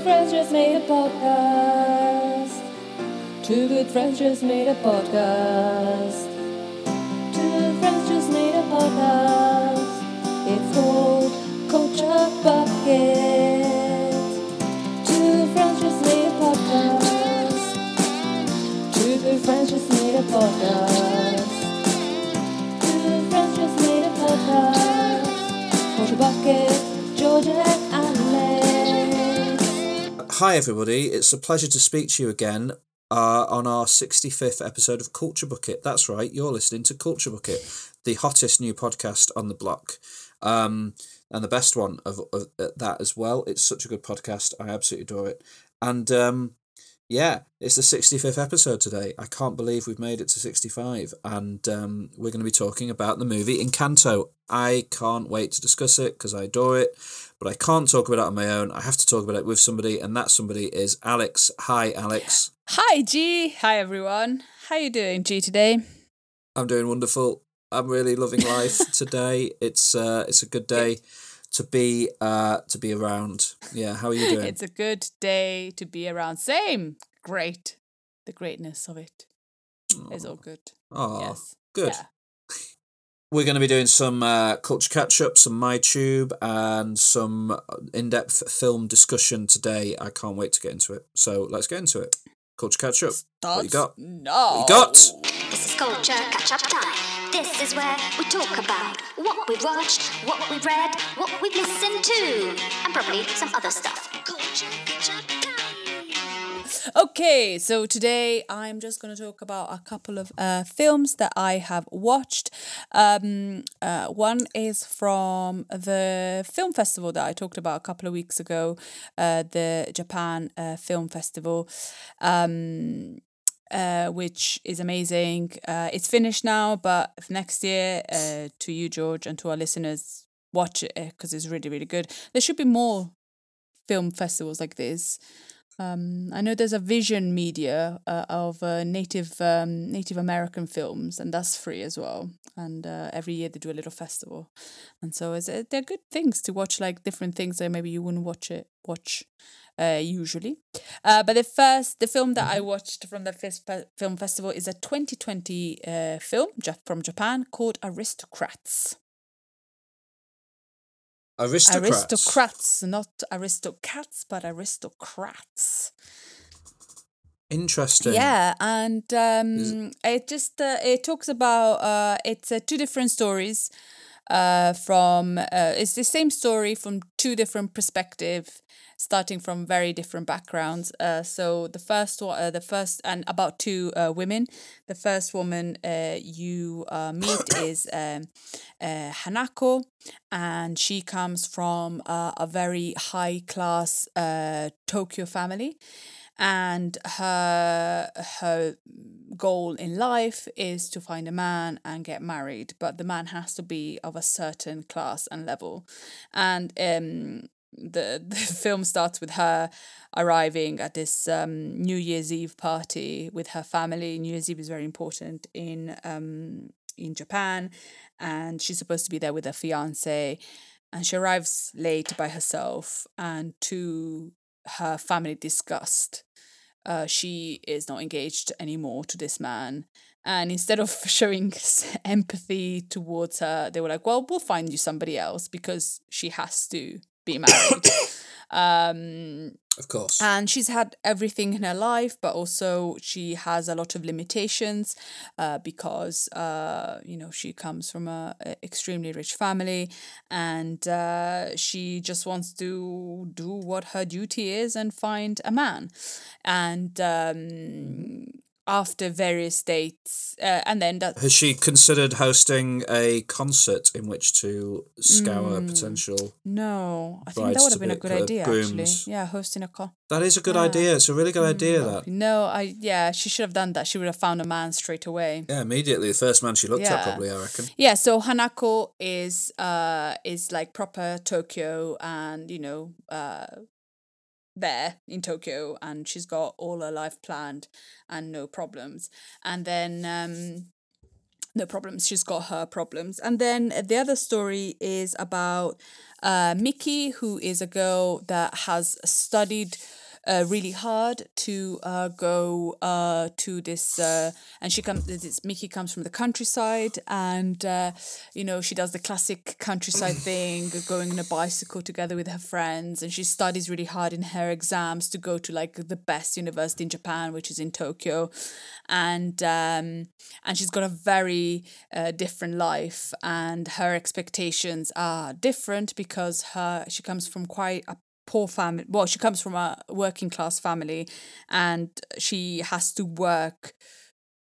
good friends just made a podcast. Two good friends just made a podcast. Two good friends just made a podcast. It's called Culture Bucket. Two friends just made a podcast. Two good friends just made a podcast. Two good friends just made a podcast. Culture Bucket, Georgia. Hi, everybody. It's a pleasure to speak to you again uh, on our 65th episode of Culture Bucket. That's right, you're listening to Culture Bucket, the hottest new podcast on the block. Um, and the best one of, of uh, that as well. It's such a good podcast. I absolutely adore it. And um, yeah, it's the 65th episode today. I can't believe we've made it to 65. And um, we're going to be talking about the movie Encanto. I can't wait to discuss it because I adore it, but I can't talk about it on my own. I have to talk about it with somebody, and that somebody is Alex. Hi, Alex. Hi G. Hi everyone. How are you doing, G today? I'm doing wonderful. I'm really loving life today. It's uh, it's a good day to be uh, to be around. Yeah, how are you doing? It's a good day to be around. Same. Great. The greatness of it. it is all good. Oh, yes. good. Yeah. We're going to be doing some uh, culture catch up, some MyTube, and some in depth film discussion today. I can't wait to get into it. So let's get into it. Culture catch up. What you got? No. you got? This is culture catch up time. This is where we talk about what we've watched, what we've read, what we've listened to, and probably some other stuff. Culture catch up time. Okay, so today I'm just going to talk about a couple of uh, films that I have watched. Um, uh, one is from the film festival that I talked about a couple of weeks ago, uh, the Japan uh, Film Festival. Um, uh, which is amazing. Uh, it's finished now, but next year, uh, to you, George, and to our listeners, watch it because it's really, really good. There should be more film festivals like this. Um, I know there's a Vision Media uh, of uh, native um, Native American films, and that's free as well. And uh, every year they do a little festival, and so it's, uh, they're good things to watch, like different things that maybe you wouldn't watch it watch uh, usually. Uh, but the first, the film that I watched from the fe- film festival is a 2020 uh, film from Japan called Aristocrats. Aristocrats. Aristocrats, not aristocrats, but aristocrats. Interesting. Yeah, and um, it just uh, it talks about uh, it's uh, two different stories uh, from uh, it's the same story from two different perspectives, starting from very different backgrounds. Uh, so the first one, uh, the first, and about two uh, women. The first woman uh, you uh, meet is um, uh, Hanako, and she comes from uh, a very high class uh, Tokyo family and her her goal in life is to find a man and get married but the man has to be of a certain class and level and um the, the film starts with her arriving at this um, New Year's Eve party with her family. New Year's Eve is very important in um, in Japan, and she's supposed to be there with her fiance. And she arrives late by herself, and to her family disgust, uh, she is not engaged anymore to this man. And instead of showing empathy towards her, they were like, "Well, we'll find you somebody else because she has to be married." um, Of course. and she's had everything in her life but also she has a lot of limitations uh, because uh, you know she comes from a, a extremely rich family and uh, she just wants to do what her duty is and find a man and um, after various dates uh, and then that Has she considered hosting a concert in which to scour Mm. potential? no i think that would have been a good idea grooms. actually yeah hosting a con That is a good Yeah. idea. It's a really good idea. That no i yeah she should have done that she would have found a man straight away yeah, immediately the first man she looked at probably. I reckon. Yeah, so Hanako is uh is like proper Tokyo and you know uh there in Tokyo and she's got all her life planned and no problems. And then um no problems. She's got her problems. And then the other story is about uh, Miki, who is a girl that has studied uh, really hard to uh, go uh, to this, uh, and she comes. This Miki comes from the countryside, and uh, you know she does the classic countryside thing, going on a bicycle together with her friends, and she studies really hard in her exams to go to like the best university in Japan, which is in Tokyo, and um, and she's got a very uh, different life, and her expectations are different because her she comes from quite a poor family. Well, she comes from a working class family, and she has to work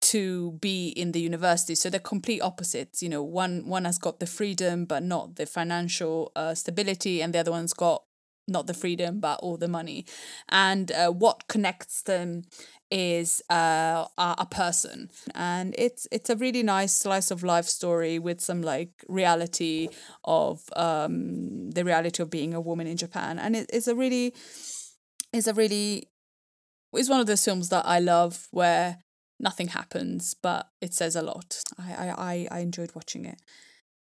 to be in the university. So they're complete opposites. You know, one one has got the freedom but not the financial uh, stability, and the other one's got not the freedom but all the money. And uh, what connects them is uh, a, person, and it's it's a really nice slice of life story with some like reality of um, the reality of being a woman in Japan, and it, it's a really it's a really it's one of those films that I love where nothing happens but it says a lot. I I, I enjoyed watching it.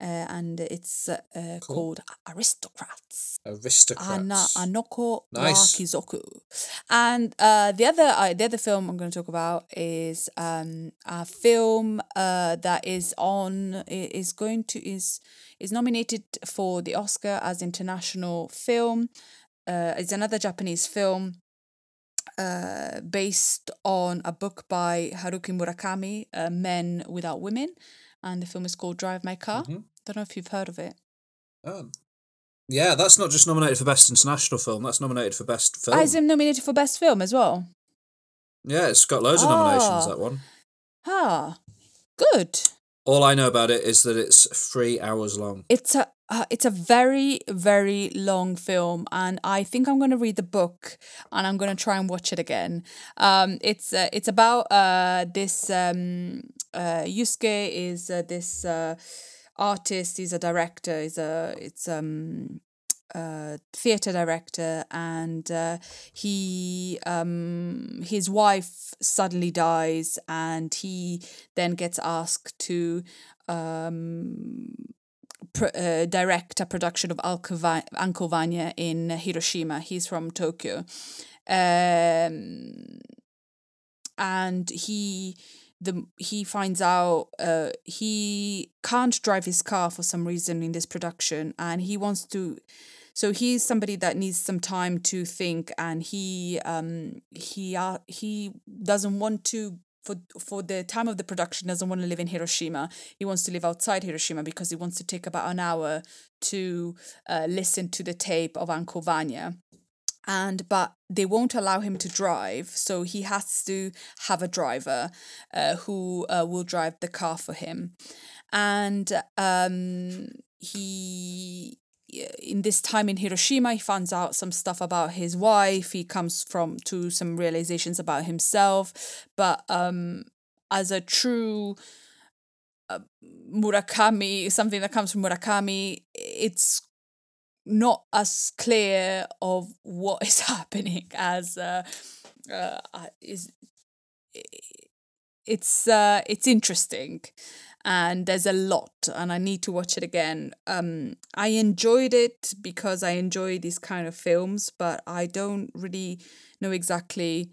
Uh, and it's uh, Cool. called Aristocrats. Aristocrats. Ana Anoko Nice. And uh, the other uh, the other film I'm going to talk about is um, a film uh, that is on is going to is is nominated for the Oscar as international film. Uh, it's another Japanese film uh, based on a book by Haruki Murakami, uh, Men Without Women, and the film is called Drive My Car. Mhm. Don't know if you've heard of it. Oh. Yeah, that's not just nominated for best international film. That's nominated for best film. Oh. Is it nominated for best film as well? Yeah, it's got loads of nominations. Ah. That one. Ah, good. All I know about it is that it's three hours long. It's a uh, it's a very very long film, and I think I'm going to read the book and I'm going to try and watch it again. Um, it's uh, it's about uh this um uh Yusuke is uh, this uh artist. He's a director. He's a it's um uh, theater director and uh, he um his wife suddenly dies and he then gets asked to um uh, direct a production of Uncle Vanya in Hiroshima. He's from Tokyo. Um, and he the he finds out uh, he can't drive his car for some reason in this production and he wants to so he's somebody that needs some time to think and he um he uh, he doesn't want to for for the time of the production doesn't want to live in Hiroshima. He wants to live outside Hiroshima because he wants to take about an hour to uh, listen to the tape of Uncle Vanya. And but they won't allow him to drive, so he has to have a driver uh, who uh, will drive the car for him. And um, he in this time in Hiroshima, he finds out some stuff about his wife. He comes from to some realizations about himself, but um, as a true uh, Murakami, something that comes from Murakami, it's not as clear of what is happening as uh, uh, is. It's uh, it's interesting and there's a lot and i need to watch it again um i enjoyed it because i enjoy these kind of films but i don't really know exactly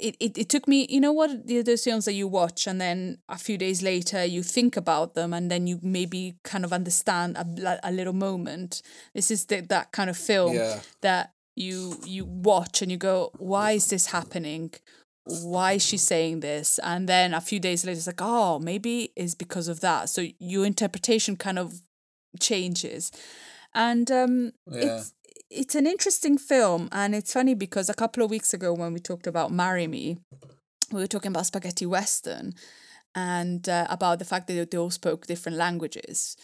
it, it, it took me you know what the those films that you watch and then a few days later you think about them and then you maybe kind of understand a, a little moment this is the, that kind of film Yeah. that you you watch and you go why is this happening why is she saying this? And then a few days later, it's like, oh, maybe it's because of that. So your interpretation kind of changes. And um, Yeah. it's it's an interesting film, and it's funny because a couple of weeks ago when we talked about "Marry Me," we were talking about spaghetti western, and uh, about the fact that they all spoke different languages.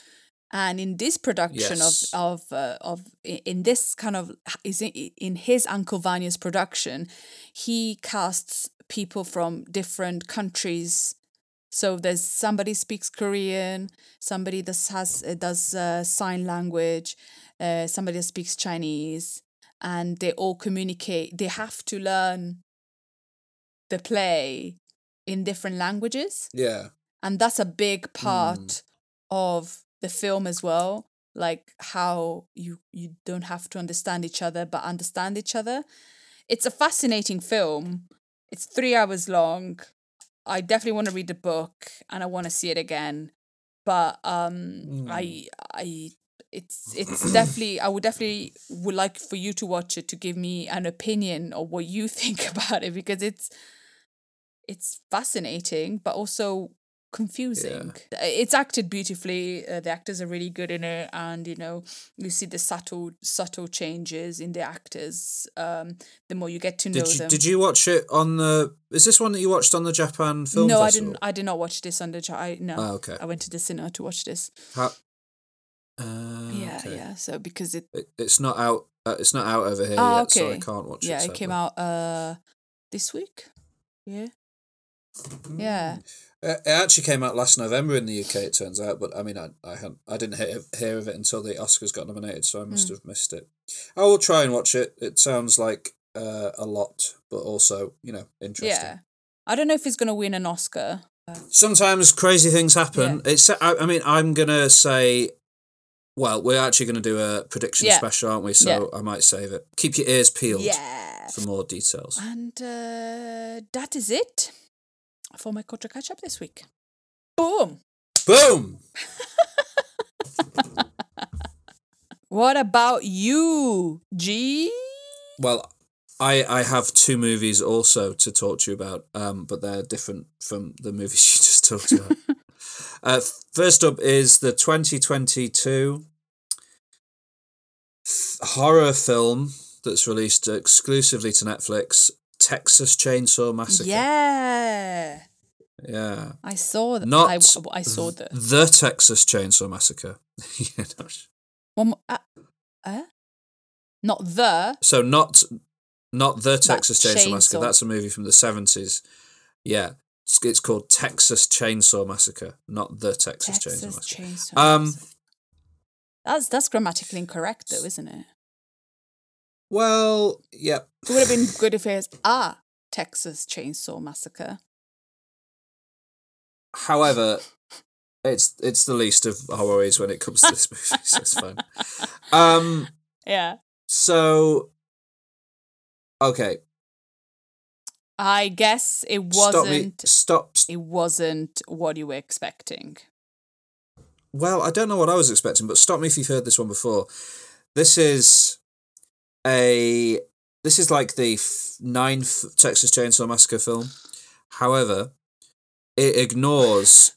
And in this production Yes. of of uh, of in this kind of is in, his Uncle Vanya's production, he casts people from different countries. So there's somebody speaks Korean, somebody that has does uh, sign language, uh, somebody that speaks Chinese, and they all communicate. They have to learn the play in different languages. Yeah. and that's a big part of the film as well like how you you don't have to understand each other but understand each other. It's a fascinating film. It's three hours long. I definitely want to read the book and i want to see it again. But um i i it's it's definitely i would definitely would like for you to watch it to give me an opinion of what you think about it because it's it's fascinating but also confusing. Uh, it's acted beautifully. Uh, the actors are really good in it and you know you see the subtle subtle changes in the actors um the more you get to know Did you, them. did you watch it on the? Is this one that you watched on the Japan Film no i didn't i did not watch this on the i no. Oh, okay. i went to the cinema to watch this. How, uh, yeah okay. yeah so because it It, it's not out. Uh, it's not out over here Ah, yet, so I okay. can't watch yeah it. Yeah, it came out uh this week yeah yeah Uh, It actually came out last November in the UK. It turns out, but I mean, I I, hadn't, I didn't hear, hear of it until the Oscars got nominated, so I must Hmm. have missed it. I will try and watch it. It sounds like uh, a lot, but also you know interesting. yeah i don't know if he's gonna win an oscar Sometimes crazy things happen. It's. I, I mean, I'm gonna say. Well, we're actually going to do a prediction Yeah. special, aren't we? So Yeah. I might save it. Keep your ears peeled yeah for more details. And uh, that is it for my culture catch up this week. Boom. Boom! What about you, G? Well, I I have two movies also to talk to you about, um, but they're different from the movies you just talked about. uh, first up is the twenty twenty two horror film that's released exclusively to Netflix, Texas Chainsaw Massacre. Yeah. Yeah. I saw that. Not I, I saw the The Texas Chainsaw Massacre. yeah, know, one. mo- Uh, uh? Not the. So not not the Texas Chainsaw, Massacre. That's a movie from the seventies. Yeah, it's, it's called Texas Chainsaw Massacre, not the Texas, Texas Chainsaw Massacre. Chainsaw. Um, Massacre. That's that's grammatically incorrect though, isn't it? Well, yeah, It would have been good if it was a Texas Chainsaw Massacre. However, it's it's the least of our worries when it comes to this movie, so it's fine. Um, Yeah. so okay, I guess it stop me. wasn't. Stop. It wasn't what you were expecting. Well, I don't know what I was expecting, but stop me if you've heard this one before. This is a this is like the f- ninth Texas Chainsaw Massacre film. However, it ignores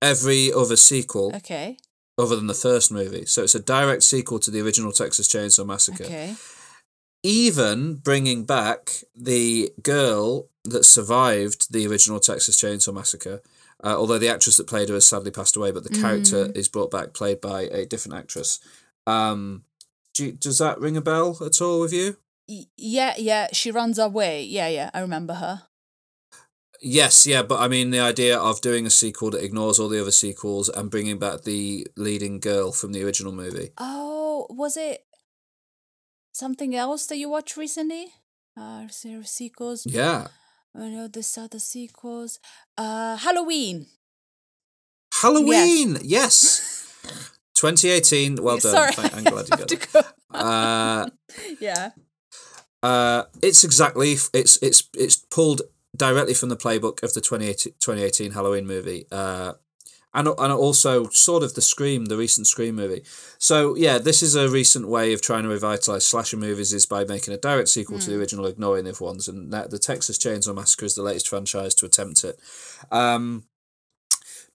every other sequel Okay. other than the first movie. So it's a direct sequel to the original Texas Chainsaw Massacre. Okay. Even bringing back the girl that survived the original Texas Chainsaw Massacre. Uh, although the actress that played her has sadly passed away, but the character is brought back, played by a different actress. Um, do you, does that ring a bell at all with you? Yeah, yeah. She runs away. Yeah, yeah. I remember her. Yes, yeah, but I mean the idea of doing a sequel that ignores all the other sequels and bringing back the leading girl from the original movie. Oh, was it something else that you watched recently? Uh, is there sequels? Yeah, I know this are the sequels. Uh, Halloween. Halloween. Yes, twenty eighteen. Well done. Sorry, Thank- I'm glad you got it. Uh, yeah. Uh, it's exactly it's it's it's pulled directly from the playbook of the 2018, 2018 Halloween movie. Uh, and and also sort of the Scream, the recent Scream movie. So yeah, this is a recent way of trying to revitalize slasher movies is by making a direct sequel to the original, ignoring the other ones. And that, the Texas Chainsaw Massacre is the latest franchise to attempt it. Um,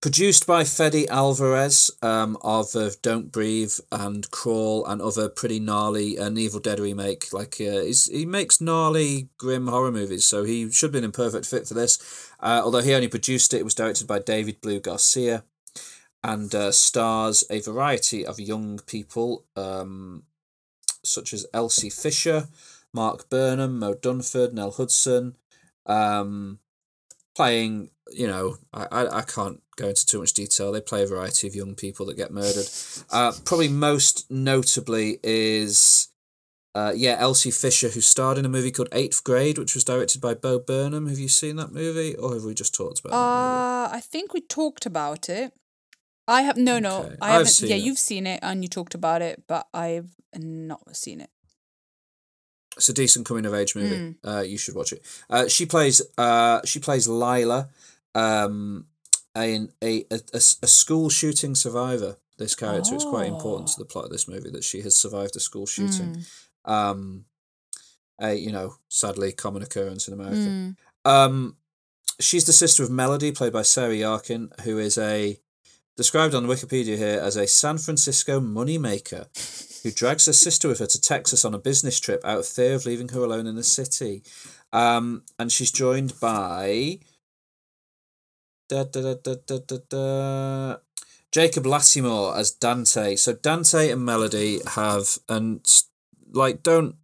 produced by Fede Alvarez um, of uh, Don't Breathe and Crawl and other pretty gnarly and Evil Dead remake. Like uh, he makes gnarly, grim horror movies, so he should been a perfect fit for this. Uh, although he only produced it, it was directed by David Blue Garcia and uh, stars a variety of young people, um, such as Elsie Fisher, Mark Burnham, Moe Dunford, Nell Hudson, um, playing, you know, I, I, I can't go into too much detail. They play a variety of young people that get murdered. Uh, probably most notably is uh, yeah, Elsie Fisher, who starred in a movie called Eighth Grade, which was directed by Bo Burnham. Have you seen that movie, or have we just talked about? Uh, I think we talked about it. I have no, no. Okay. I I've haven't. seen yeah, it. you've seen it and you talked about it, but I've not seen it. It's a decent coming of age movie. Hmm. Uh, you should watch it. Uh, she plays uh, she plays Lila, um, a, a, a, a school shooting survivor. This character is quite important to Oh. the plot of this movie that she has survived a school shooting. Mm. Um, a you know sadly common occurrence in America. Mm. Um, she's the sister of Melody, played by Sarah Yarkin, who is a described on Wikipedia here as a San Francisco moneymaker who drags her sister with her to Texas on a business trip out of fear of leaving her alone in the city. Um, and she's joined by da, da, da, Jacob Lattimore as Dante. So Dante and Melody have and like don't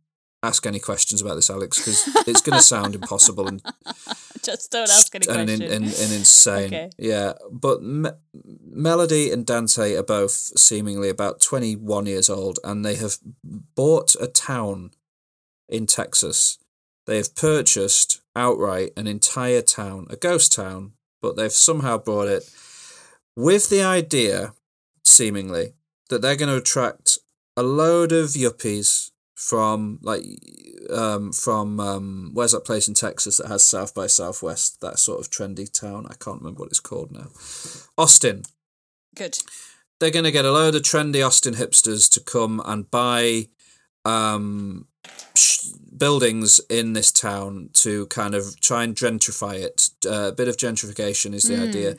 ask any questions about this, Alex, because it's going to sound impossible and Just don't ask any and, questions. and, and, and insane. Okay. Yeah, but Me- Melody and Dante are both seemingly about 21 years old and they have bought a town in Texas. They have purchased outright an entire town, a ghost town, but they've somehow brought it with the idea, seemingly, that they're going to attract a load of yuppies from like um from um where's that place in Texas that has South by Southwest that sort of trendy town? I can't remember what it's called now. Austin. Good. they're going to get a load of trendy Austin hipsters to come and buy um, sh- buildings in this town to kind of try and gentrify it. Uh, a bit of gentrification is the idea.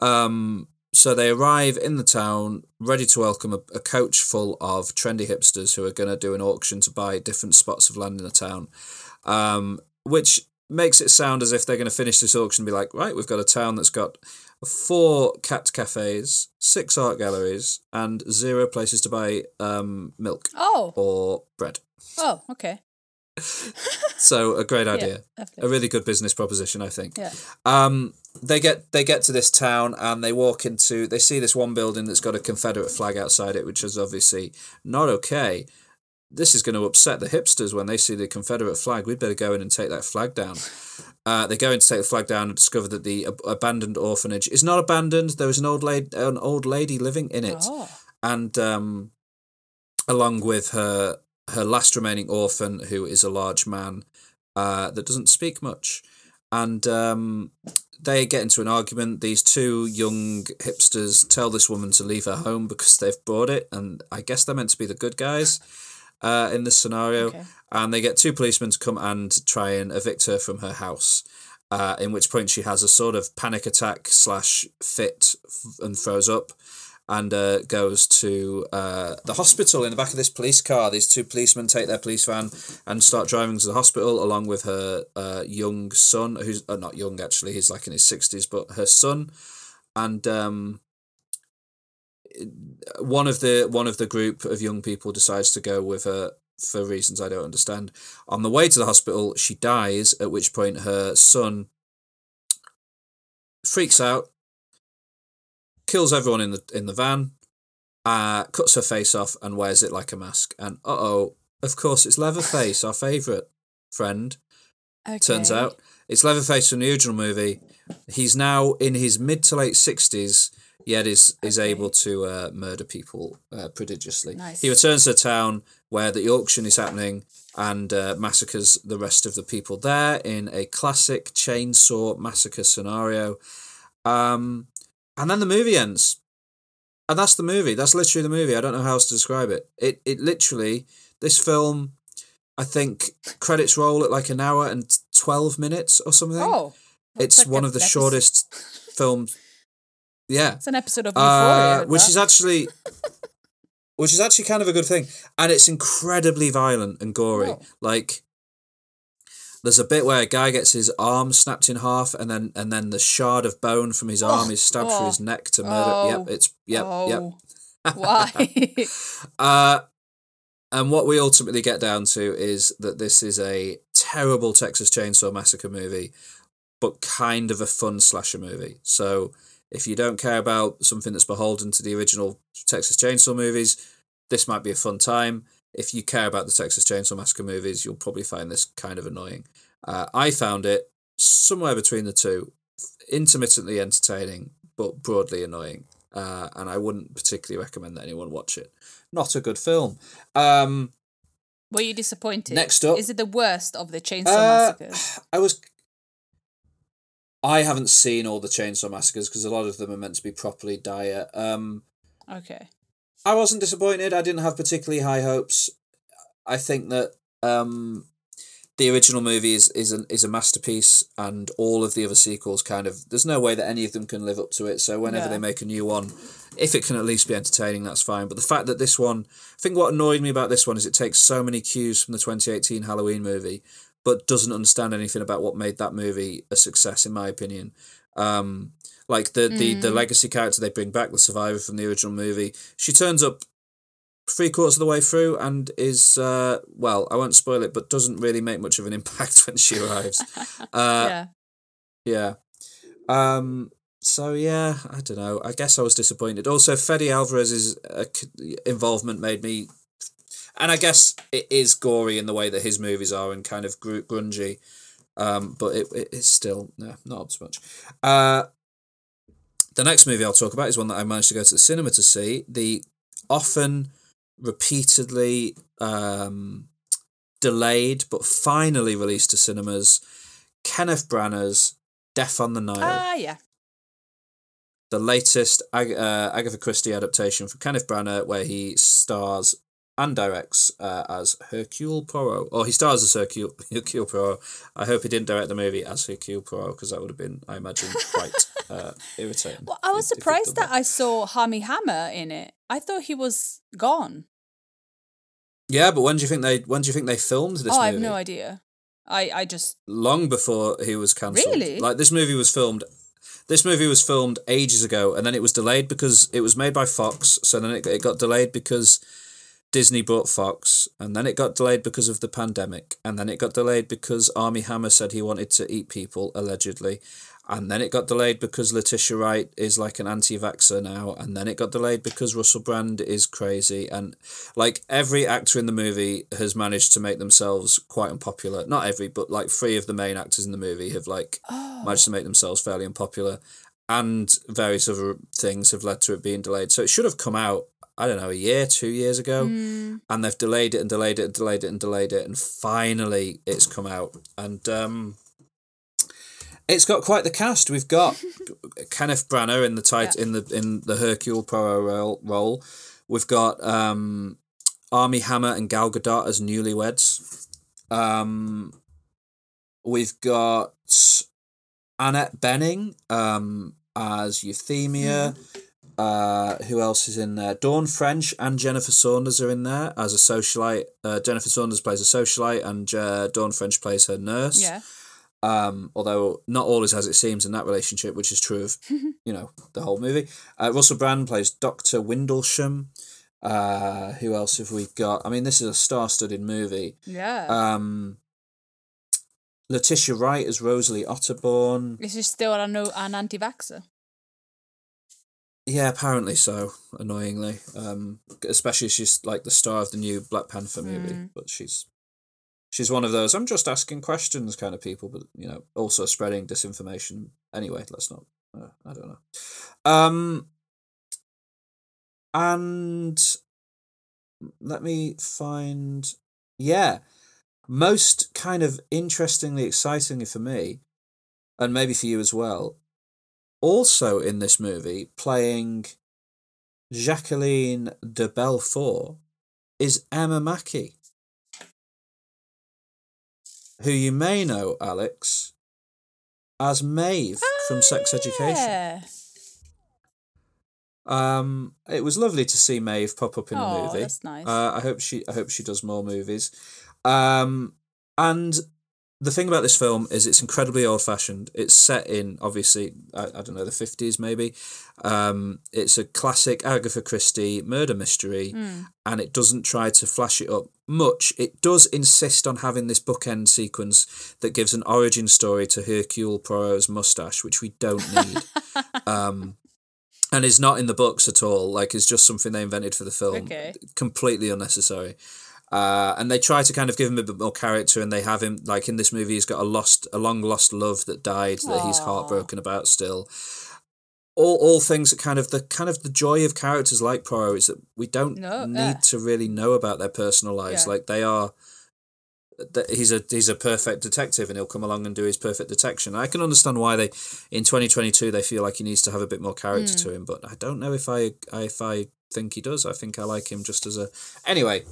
Um, so they arrive in the town ready to welcome a, a coach full of trendy hipsters who are going to do an auction to buy different spots of land in the town, um, which makes it sound as if they're going to finish this auction and be like, right, we've got a town that's got four cat cafes, six art galleries, and zero places to buy um, milk Oh. or bread. Oh. Okay. So a great idea, a really good business proposition, I think. Yeah. Um, they get they get to this town and they walk into they see this one building that's got a Confederate flag outside it, which is obviously not okay. This is going to upset the hipsters when they see the Confederate flag. We'd better go in and take that flag down. Uh, they go in to take the flag down and discover that the ab- abandoned orphanage is not abandoned. There is an old lady, an old lady living in it, Oh. and um, along with her her last remaining orphan, who is a large man uh, that doesn't speak much, and um, they get into an argument. These two young hipsters tell this woman to leave her home because they've bought it, and I guess they're meant to be the good guys uh, in this scenario. Okay. And they get two policemen to come and try and evict her from her house. Uh, in which point she has a sort of panic attack slash fit and throws up and uh, goes to uh, the hospital in the back of this police car. These two policemen take their police van and start driving to the hospital along with her uh, young son, who's uh, not young actually, he's like in his 60s, but her son. And um, one of the one of the group of young people decides to go with her for reasons I don't understand. On the way to the hospital, she dies. At which point, her son freaks out, kills everyone in the in the van, uh, cuts her face off, and wears it like a mask. And uh oh, of course, it's Leatherface, our favourite friend. Okay. Turns out it's Leatherface from the original movie. He's now in his mid to late sixties, yet is is Okay. able to uh, murder people uh, prodigiously. Nice. He returns to the town where the auction is happening and uh, massacres the rest of the people there in a classic chainsaw massacre scenario. Um, and then the movie ends. And that's the movie. That's literally the movie. I don't know how else to describe it. It it literally this film I think credits roll at like an hour and 12 minutes or something. Oh. it's like one of the that's- shortest films. Yeah. It's an episode of Uh, Euphoria. which that. is actually which is actually kind of a good thing. And it's incredibly violent and gory. Oh. Like there's a bit where a guy gets his arm snapped in half and then and then the shard of bone from his arm is stabbed through oh, his neck to murder. Yep, oh, it's yep, yep. oh. Why? Uh, and what we ultimately get down to is that this is a terrible Texas Chainsaw Massacre movie, but kind of a fun slasher movie. So if you don't care about something that's beholden to the original Texas Chainsaw movies, this might be a fun time. If you care about the Texas Chainsaw Massacre movies, you'll probably find this kind of annoying. Uh, I found it somewhere between the two, intermittently entertaining but broadly annoying, uh, and I wouldn't particularly recommend that anyone watch it. Not a good film. Um, Were you disappointed? Next up- Is it the worst of the Chainsaw Uh, Massacres? I was. I haven't seen all the Chainsaw Massacres because a lot of them are meant to be properly dire. Um, Okay. I wasn't disappointed. I didn't have particularly high hopes. I think that um, the original movie is is a, is a masterpiece, and all of the other sequels kind of there's no way that any of them can live up to it. So whenever Yeah. they make a new one, if it can at least be entertaining, that's fine. But the fact that this one, I think what annoyed me about this one is it takes so many cues from the twenty eighteen Halloween movie, but doesn't understand anything about what made that movie a success, in my opinion. Um, like the, the the legacy character they bring back, the survivor from the original movie, she turns up three quarters of the way through and is uh well, I won't spoil it, but doesn't really make much of an impact when she arrives. uh, yeah. yeah. Um. So yeah, I don't know. I guess I was disappointed. Also, Fede Alvarez's uh, involvement made me, and I guess it is gory in the way that his movies are and kind of grungy. Um, but it, it it's still no, not up to much. Uh, the next movie I'll talk about is one that I managed to go to the cinema to see. The often, repeatedly um, delayed but finally released to cinemas, Kenneth Branagh's Death on the Nile Ah, yeah. the latest Ag- uh, Agatha Christie adaptation from Kenneth Branagh, where he stars and directs uh, as Hercule Poirot. Or he stars as Hercule, Hercule Poirot. I hope he didn't direct the movie as Hercule Poirot, because that would have been, I imagine, quite uh, irritating. Well, I was if- if surprised done that I saw Hami Hammer in it. I thought he was gone. Yeah, but when do you think they when do you think they filmed this oh, I have no idea. I, I just long before he was cancelled. Really? Like this movie was filmed. This movie was filmed ages ago, and then it was delayed because it was made by Fox. So then it it got delayed because Disney bought Fox, and then it got delayed because of the pandemic, and then it got delayed because Armie Hammer said he wanted to eat people allegedly, and then it got delayed because Letitia Wright is like an anti-vaxxer now, and then it got delayed because Russell Brand is crazy, and like every actor in the movie has managed to make themselves quite unpopular. Not every, but like three of the main actors in the movie have like oh. managed to make themselves fairly unpopular, and various other things have led to it being delayed. So it should have come out. I don't know, a year, two years ago, and they've delayed it and delayed it and delayed it and delayed it, and finally it's come out. And um, it's got quite the cast. We've got Kenneth Branagh in the tit- in the in the Hercule Poirot role. We've got um, Armie Hammer and Gal Gadot as newlyweds. Um, we've got Annette Bening um, as Euphemia. Uh, who else is in there? Dawn French and Jennifer Saunders are in there as a socialite. Uh, Jennifer Saunders plays a socialite, and uh, Dawn French plays her nurse yeah. um, although not all is as it seems in that relationship, which is true of you know the whole movie. Uh, Russell Brand plays Doctor Windlesham. Uh, who else have we got? I mean, this is a star-studded movie. Yeah. Um, Letitia Wright as Rosalie Otterborn. This is still an, an anti vaxxer? Yeah, apparently so. Annoyingly, um, especially she's like the star of the new Black Panther movie, but she's she's one of those I'm just asking questions kind of people, but you know, also spreading disinformation. Anyway, let's not. Uh, I don't know. Um, and let me find. Yeah, most kind of interestingly, excitingly for me, and maybe for you as well. Also in this movie, playing Jacqueline de Bellefort is Emma Mackey, who you may know, Alex, as Maeve from Sex Education. Yeah. Um, it was lovely to see Maeve pop up in a Oh, movie. that's nice. Uh, I hope she I hope she does more movies. Um, and the thing about this film is it's incredibly old fashioned. It's set in obviously I, I don't know the fifties maybe. Um, it's a classic Agatha Christie murder mystery, Hmm. and it doesn't try to flash it up much. It does insist on having this bookend sequence that gives an origin story to Hercule Poirot's mustache, which we don't need. um, and is not in the books at all. Like, it's just something they invented for the film. Okay. Completely unnecessary. Uh, and they try to kind of give him a bit more character, and they have him like in this movie. He's got a lost, a long lost love that died that he's heartbroken about still. All, all things that kind of the kind of the joy of characters like Poirot is that we don't No, need yeah. to really know about their personal lives. Yeah. Like they are, that he's a he's a perfect detective, and he'll come along and do his perfect detection. I can understand why they in twenty twenty two they feel like he needs to have a bit more character Hmm. to him, but I don't know if I if I think he does. I think I like him just as a anyway.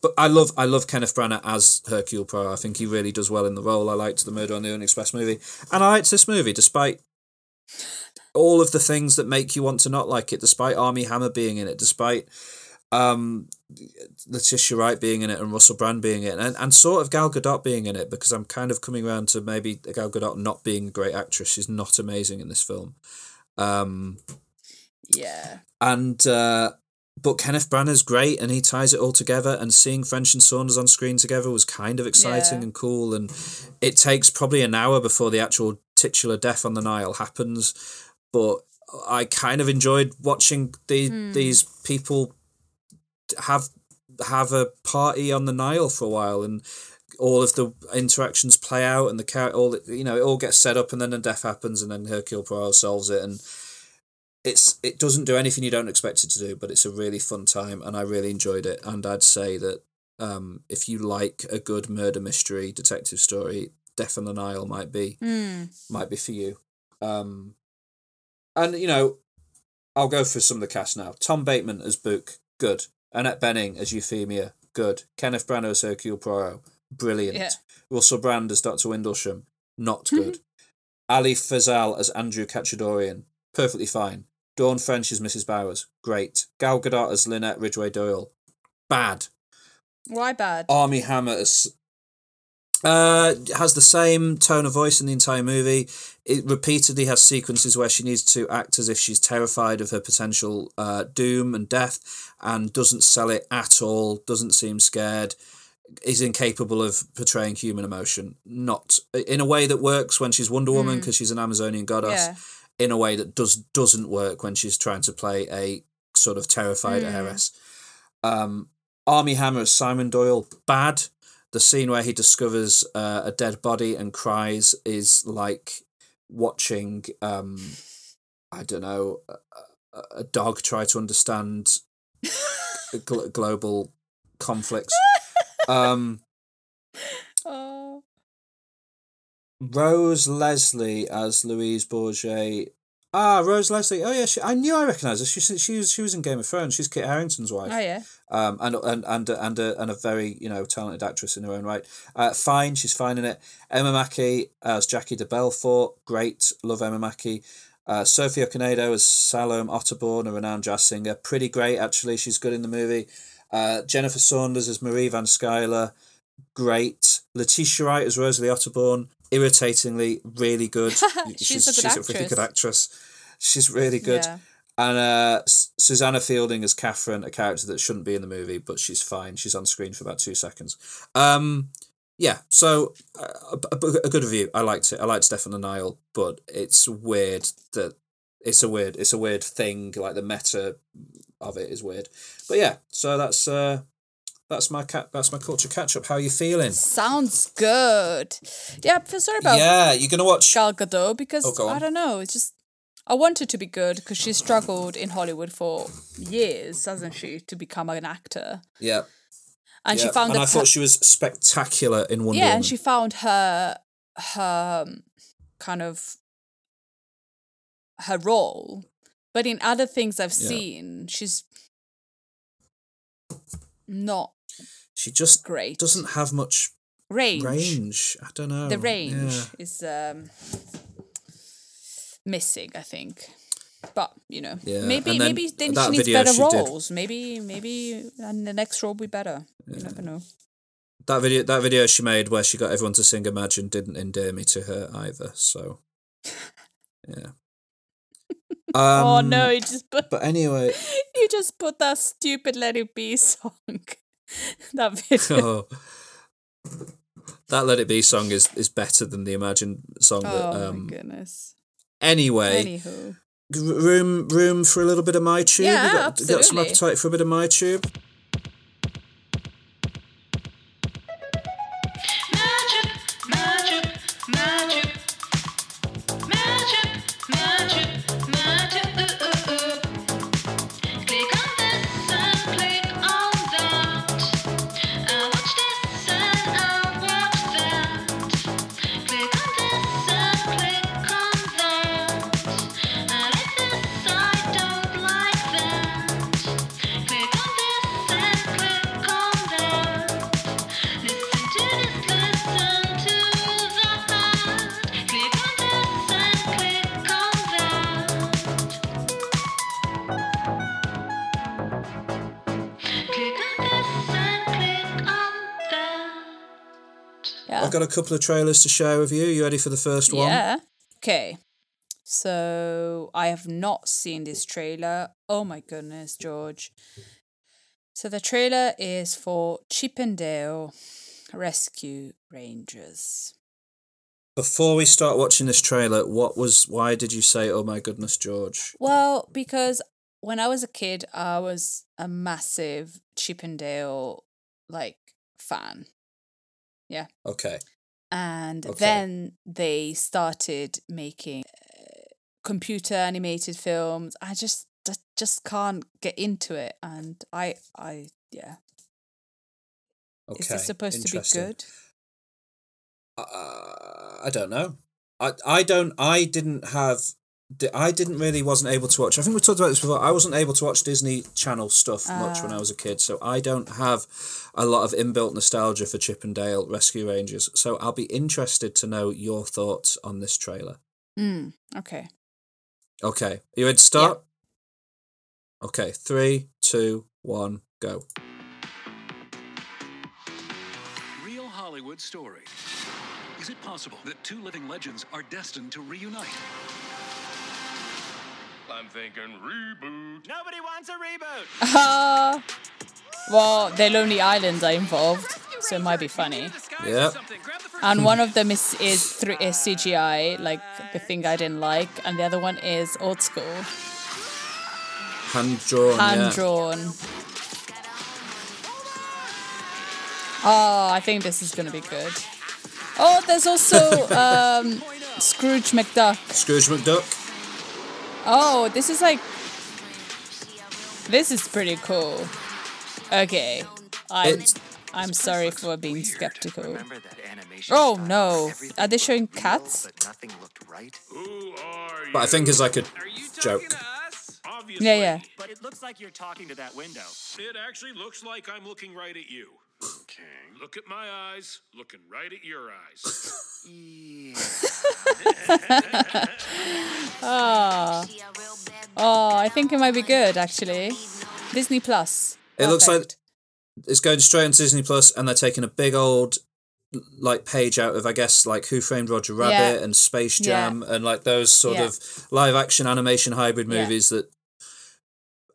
But I love I love Kenneth Branagh as Hercule Poirot. I think he really does well in the role. I liked the Murder on the Orient Express movie, and I liked this movie despite all of the things that make you want to not like it. Despite Armie Hammer being in it, despite um, Letitia Wright being in it and Russell Brand being in it, and, and sort of Gal Gadot being in it, because I'm kind of coming around to maybe Gal Gadot not being a great actress. She's not amazing in this film. Um, Yeah. and uh, but Kenneth Branagh's great, and he ties it all together. And seeing French and Saunders on screen together was kind of exciting Yeah. and cool. And it takes probably an hour before the actual titular death on the Nile happens, but I kind of enjoyed watching the hmm. these people have have a party on the Nile for a while and. All of the interactions play out, and the char- all the- you know, it all gets set up, and then the death happens, and then Hercule Poirot solves it, and it's it doesn't do anything you don't expect it to do, but it's a really fun time, and I really enjoyed it. And I'd say that um, if you like a good murder mystery detective story, Death on the Nile might be Hmm. might be for you. Um, and you know, I'll go for some of the cast now. Tom Bateman as Bouc, good. Annette Bening as Euphemia, good. Kenneth Branagh as Hercule Poirot, brilliant. Yeah. Russell Brand as Doctor Windlesham, not good. Ali Fazal as Andrew Katchadourian, perfectly fine. Dawn French as Mrs. Bowers, great. Gal Gadot as Linnet Ridgeway Doyle, bad. Why bad? Armie Hammer as uh has the same tone of voice in the entire movie. It repeatedly has sequences where she needs to act as if she's terrified of her potential uh, doom and death, and doesn't sell it at all. Doesn't seem scared. Is incapable of portraying human emotion. Not in a way that works when she's Wonder Woman because she's an Amazonian goddess. In a way that does doesn't work when she's trying to play a sort of terrified heiress. Um, Armie Hammer as Simon Doyle, bad. The scene where he discovers uh, a dead body and cries is like watching, um, I don't know, a, a- a dog try to understand gl- global conflicts. Um, Oh. Rose Leslie as Louise Bourget. Ah, Rose Leslie. Oh yeah, she, I knew I recognised her. She she was she was in Game of Thrones. She's Kit Harington's wife. Oh yeah. um, and and and and a, and a very you know talented actress in her own right. Uh, fine, she's fine in it. Emma Mackey as Jackie de Bellefort, great, love Emma Mackey. Uh, Sophie Okonedo as Salome Otterborn, a renowned jazz singer, pretty great actually. She's good in the movie. Uh, Jennifer Saunders as Marie Van Schuyler, great. Letitia Wright as Rosalie Otterborn, irritatingly really good. She's a good she's a really good actress. She's really good. Yeah. And uh, Susannah Fielding as Catherine, a character that shouldn't be in the movie, but she's fine. She's on screen for about two seconds. Um, yeah, so uh, a, a, good review. I liked it. I liked Stefan and Nile, but it's weird that it's a weird it's a weird thing. Like the meta of it is weird. But yeah, so that's uh, that's my cat. That's my culture catch up. How are you feeling? Sounds good. Yeah, I feel sorry about Yeah, you're gonna watch. Gal Gadot because Oh. I don't know. It's just I want her to be good because she struggled in Hollywood for years, hasn't she, to become an actor. Yeah, And yeah. she found and I thought she was spectacular in Wonder yeah, Woman. and she found her her um, kind of her role. But in other things I've Yeah. seen, she's not she just great. doesn't have much range. range. I don't know. The range Yeah. is um, missing, I think. But you know, Yeah, maybe maybe then she needs better she did- roles. Maybe maybe and the next role will be better. You never know. That video, that video she made where she got everyone to sing "Imagine" didn't endear me to her either. So, yeah. Um, oh no, you just put But anyway, you just put that stupid "Let It Be" song. that video. oh, that "Let It Be" song is is better than the "Imagine" song. Oh that, my um, goodness. anyway, Anywho, room room for a little bit of my tube. Yeah, you got, you got some appetite for a bit of my tube. Got a couple of trailers to share with you. You ready for the first one? Yeah. Okay. So I have not seen this trailer. Oh my goodness, George. So the trailer is for Chip 'n Dale Rescue Rangers. Before we start watching this trailer, what was why did you say oh my goodness, George? Well, because when I was a kid, I was a massive Chip 'n Dale like fan. Okay. and Okay. then they started making uh, computer animated films i just just, just can't get into it and i i yeah Okay. is this supposed to be good Uh, I don't know. I I don't. I didn't have. Di- I didn't really wasn't able to watch. I think we talked about this before. I wasn't able to watch Disney Channel stuff much when I was a kid, so I don't have a lot of inbuilt nostalgia for Chip 'n Dale Rescue Rangers. So I'll be interested to know your thoughts on this trailer. mm, okay Okay, you ready to start? Okay, three, two, one, go. Real Hollywood story. Is it possible that two living legends are destined to reunite? I'm thinking reboot. Nobody wants a reboot. uh, well the lonely islands are involved so it might be funny Yep. and one of them is is, thr is cgi like the thing i didn't like and the other one is old school Hand drawn. hand yeah. drawn. Oh, I think this is gonna be good. Oh, there's also um, Scrooge McDuck. Scrooge McDuck. Oh, this is like. This is pretty cool. Okay, I'm It's- I'm sorry for being skeptical. Remember that animation Oh no, are they showing looked real, cats? But right. Who are you? But I think it's like a joke. talking to us? Obviously. Yeah, yeah. But it looks like you're talking to that window. It actually looks like I'm looking right at you. Okay. Look at my eyes, looking right at your eyes. Yeah. Ah. Oh, I think it might be good actually. Disney Plus. It looks like it's going straight on Disney Plus, and they're taking a big old like page out of I guess like Who Framed Roger Rabbit Yeah. and Space Yeah. Jam and like those sort Yeah. of live action animation hybrid Yeah. movies that.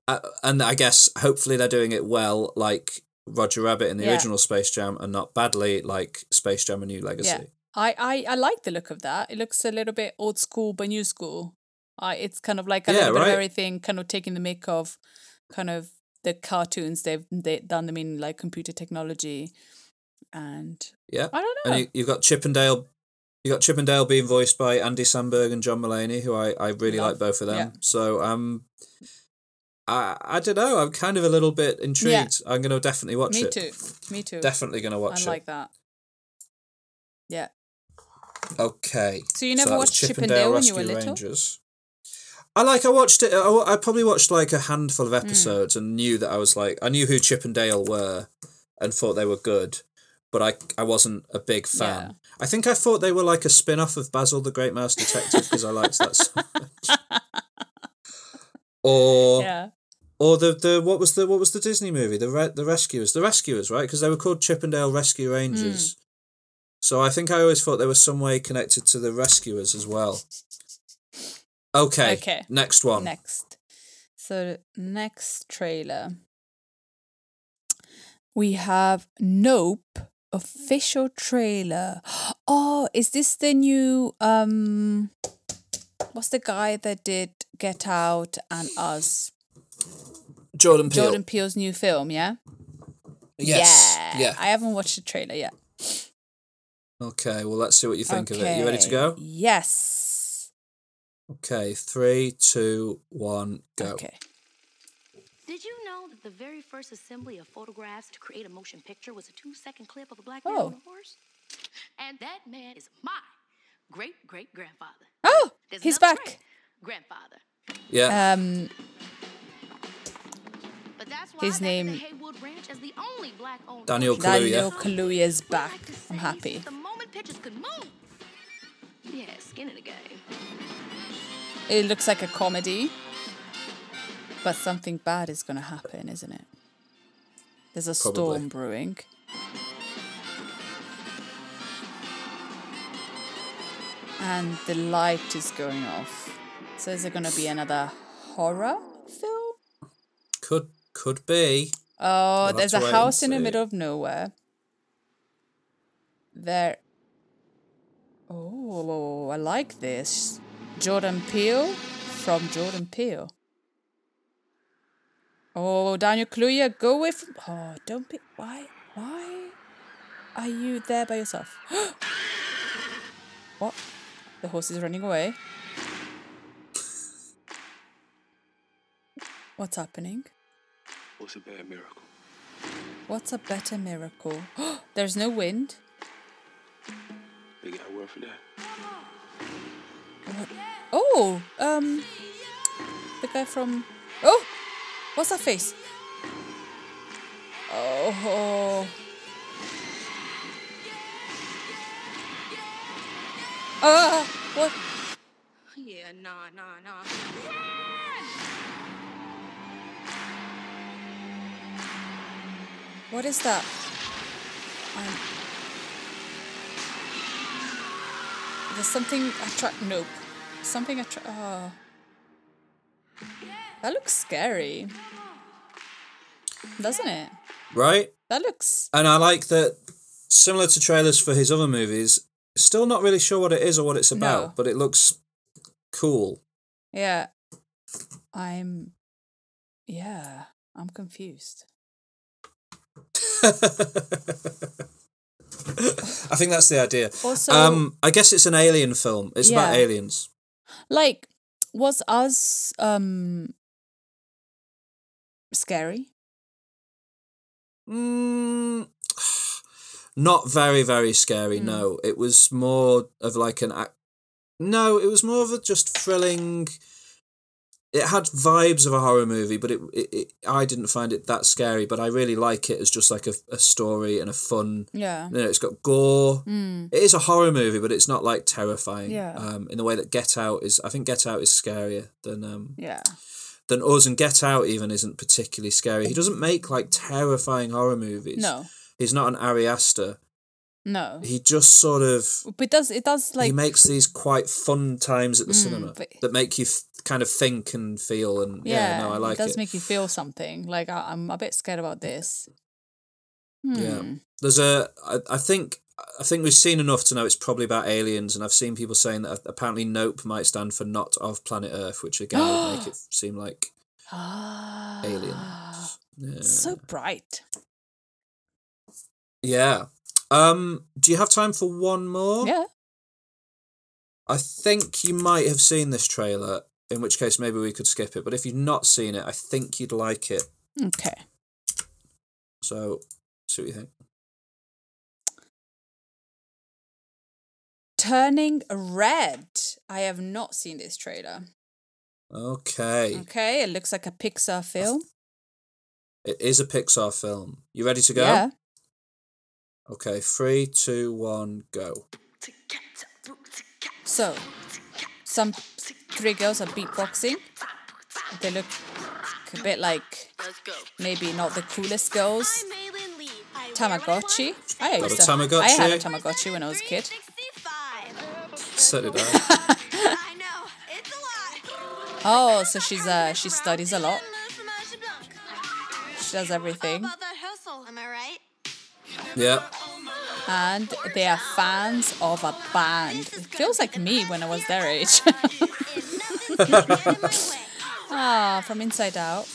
Uh, and I guess hopefully they're doing it well, like Roger Rabbit in the Yeah. original Space Jam, and not badly like Space Jam: A New Legacy. Yeah. I, I, I like the look of that. It looks a little bit old school but new school. I it's kind of like a Yeah, little bit right. of everything, kind of taking the make of kind of the cartoons they've they done them in like computer technology and Yeah. I don't know. And you, you've got Chip 'n Dale. You got Chip 'n Dale being voiced by Andy Samberg and John Mulaney, who I, I really Love. like both of them. Yeah. So um, I I don't know. I'm kind of a little bit intrigued. I'm gonna definitely watch Me it. Me too. Me too. Definitely gonna watch it. I like that. Yeah. Okay. So you never was watched Chip 'n Dale when you were little? Rangers. I like. I watched it. I, I probably watched like a handful Hmm. of episodes and knew that I was like I knew who Chip and Dale were, and thought they were good, but I I wasn't a big fan. Yeah. I think I thought they were like a spin off of Basil the Great Mouse Detective because I liked that so much. Or Yeah. Or the, the what was the what was the Disney movie the Re- the Rescuers the Rescuers right because they were called Chip 'n Dale Rescue Rangers. Hmm. So I think I always thought they were some way connected to the Rescuers as well. Okay. Okay. Next one. Next. So next trailer. We have Nope official trailer. Oh, is this the new um what's the guy that did Get Out and Us? Jordan Peele. Jordan Peele's new film, yeah? Yes. Yeah. Yeah. I haven't watched the trailer yet. Okay. Well, let's see what you think of it. You ready to go? Yes. Okay. Three, two, one, go. Okay. Did you know that the very first assembly of photographs to create a motion picture was a two second clip of a black man Oh. on a horse? And that man is my great great grandfather. Oh, There's he's back. grandfather. Yeah. Um But that's why His back in the name- as the only black Daniel ranch, Kaluuya. Daniel Kaluuya is back. like I'm happy. The moment pictures could move. Yeah, skin in the game. It looks like a comedy. But something bad is going to happen, isn't it? There's a Probably. storm brewing. And the light is going off. So is it going to be another horror film? Could could be. Oh, there's a house in the middle of nowhere. There. Oh, I like this. Jordan Peele from Jordan Peele. Oh, Daniel Kaluuya, go away from. Oh, don't be. Why? Why are you there by yourself? what? The horse is running away. What's happening? What's a better miracle? What's a better miracle? There's no wind. They got a word for that. Oh, um, the guy from. Oh, what's that face? Oh. Ah, what? Yeah, nah, nah, nah. What is that? I'm. There's something attract. Nope. Something attract. Oh. Uh. That looks scary. Doesn't it? Right? That looks. And I like that similar to trailers for his other movies, still not really sure what it is or what it's about, No. but it looks cool. Yeah. I'm. Yeah. I'm confused. I think that's the idea. Also- um, I guess it's an alien film. It's about aliens. Like, was us um scary? Mm, not very, very scary. No, it was more of like an. ac- No, it was more of a just thrilling. It had vibes of a horror movie, but it, it, it I didn't find it that scary. But I really like it as just like a, a story and a fun. Yeah. You know, it's got gore. Mm. It is a horror movie, but it's not like terrifying. Yeah. Um, in the way that Get Out is, I think Get Out is scarier than um Yeah. than us, and Get Out even isn't particularly scary. He doesn't make like terrifying horror movies. No. He's not an Ari Aster. No. He just sort of But it does it does like he makes these quite fun times at the Mm, cinema but- that make you f- kind of think and feel and yeah, yeah, no, I like it It does it. make you feel something. Like I, I'm a bit scared about this. Yeah. Hmm. There's a I, I think I think we've seen enough to know it's probably about aliens, and I've seen people saying that apparently Nope might stand for not of planet Earth, which again would make it seem like Ah. aliens. Yeah. So bright. yeah. Um, do you have time for one more? Yeah. I think you might have seen this trailer, in which case maybe we could skip it. But if you've not seen it, I think you'd like it. Okay. So, see what you think. Turning red. I have not seen this trailer. Okay. Okay, it looks like a Pixar film. It is a Pixar film. You ready to go? Yeah. Okay, three, two, one, go. So, some three girls are beatboxing. They look a bit like maybe not the coolest girls. Tamagotchi. I used a to. I had a Tamagotchi? Tamagotchi when I was a kid. So did I. I know. It's a lot. Oh, so she's uh she studies a lot. She does everything, About that hustle, am I right? yeah. And they are fans of a band. It feels like me when I was their age. ah, from Inside Out.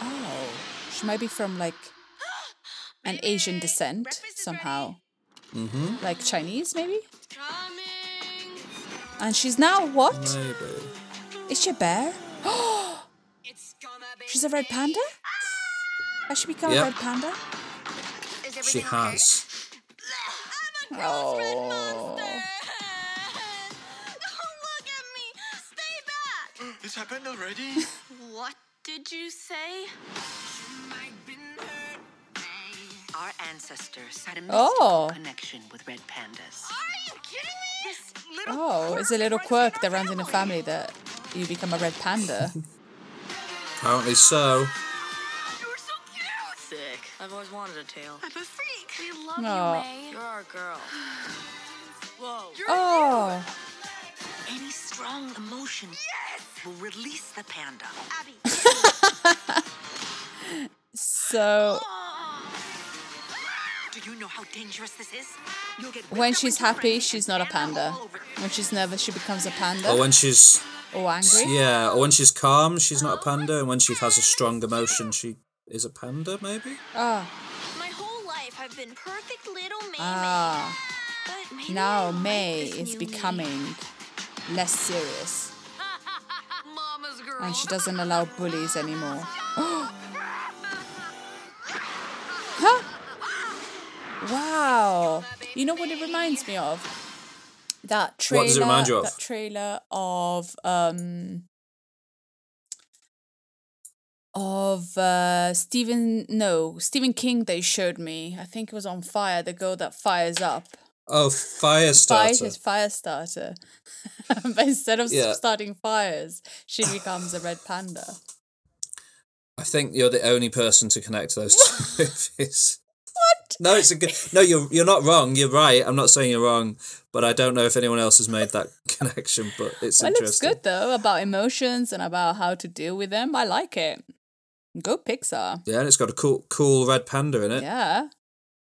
Oh, she might be from like an Asian descent somehow. Mm-hmm. Like Chinese, maybe? And she's now what? Maybe. Is she a bear? she's a red panda? Has she become Yep. a red panda? She has. Oh. oh this happened already? What did you say? Our ancestors had a oh. mystical Oh. connection with red pandas. Oh, it's a little quirk that runs in a family that you become a red panda. Apparently so. Sis, wanted a tail. I'm a freak. We love Aw. you, Mei. You're our girl. Whoa. Oh, Any strong emotion will release the panda. Abby. so Do you know how dangerous this is? You'll get when she's happy, she's not a panda. When she's nervous, she becomes a panda. Or when she's or angry. yeah, or when she's calm, she's not a panda, and when she has a strong emotion, she is a panda. Maybe. Ah, My whole life I've been perfect little Mei ah. Mei. But maybe I Now don't Mei is new me. becoming less serious, Mama's girl. and she doesn't allow bullies anymore. huh? Wow. You know what it reminds me of? That trailer. What does it remind you of? That trailer of um of uh Stephen no Stephen King they showed me. I think it was on fire. The girl that fires up. Oh, fire Fire starter. is fire starter. but instead of Yeah. starting fires, she becomes a red panda. I think you're the only person to connect those two movies. No, it's a good. No, you're you're not wrong. You're right. I'm not saying you're wrong, but I don't know if anyone else has made that connection. But it's Well, it's interesting. good though about emotions and about how to deal with them. I like it. Go Pixar. Yeah, and it's got a cool cool red panda in it. Yeah, I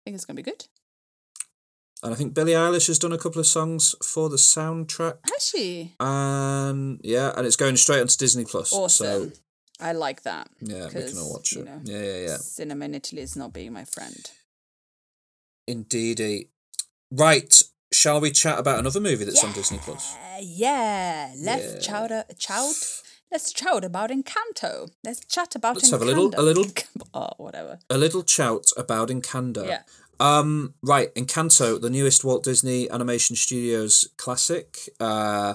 think it's gonna be good. And I think Billie Eilish has done a couple of songs for the soundtrack. Has she? And yeah, and it's going straight onto Disney Plus. Awesome. So I like that. yeah, we can all watch you it. know, Yeah, yeah, yeah. Cinema in Italy is not being my friend. Indeedy. Right. Shall we chat about another movie that's on Disney Plus? Yeah, let's Yeah. chowder, chout. Let's chat about Encanto. Let's chat about Let's Encanto. have a little- a little- oh, whatever. A little chout about Encanto. Yeah. Um, right, Encanto, the newest Walt Disney Animation Studios classic, uh,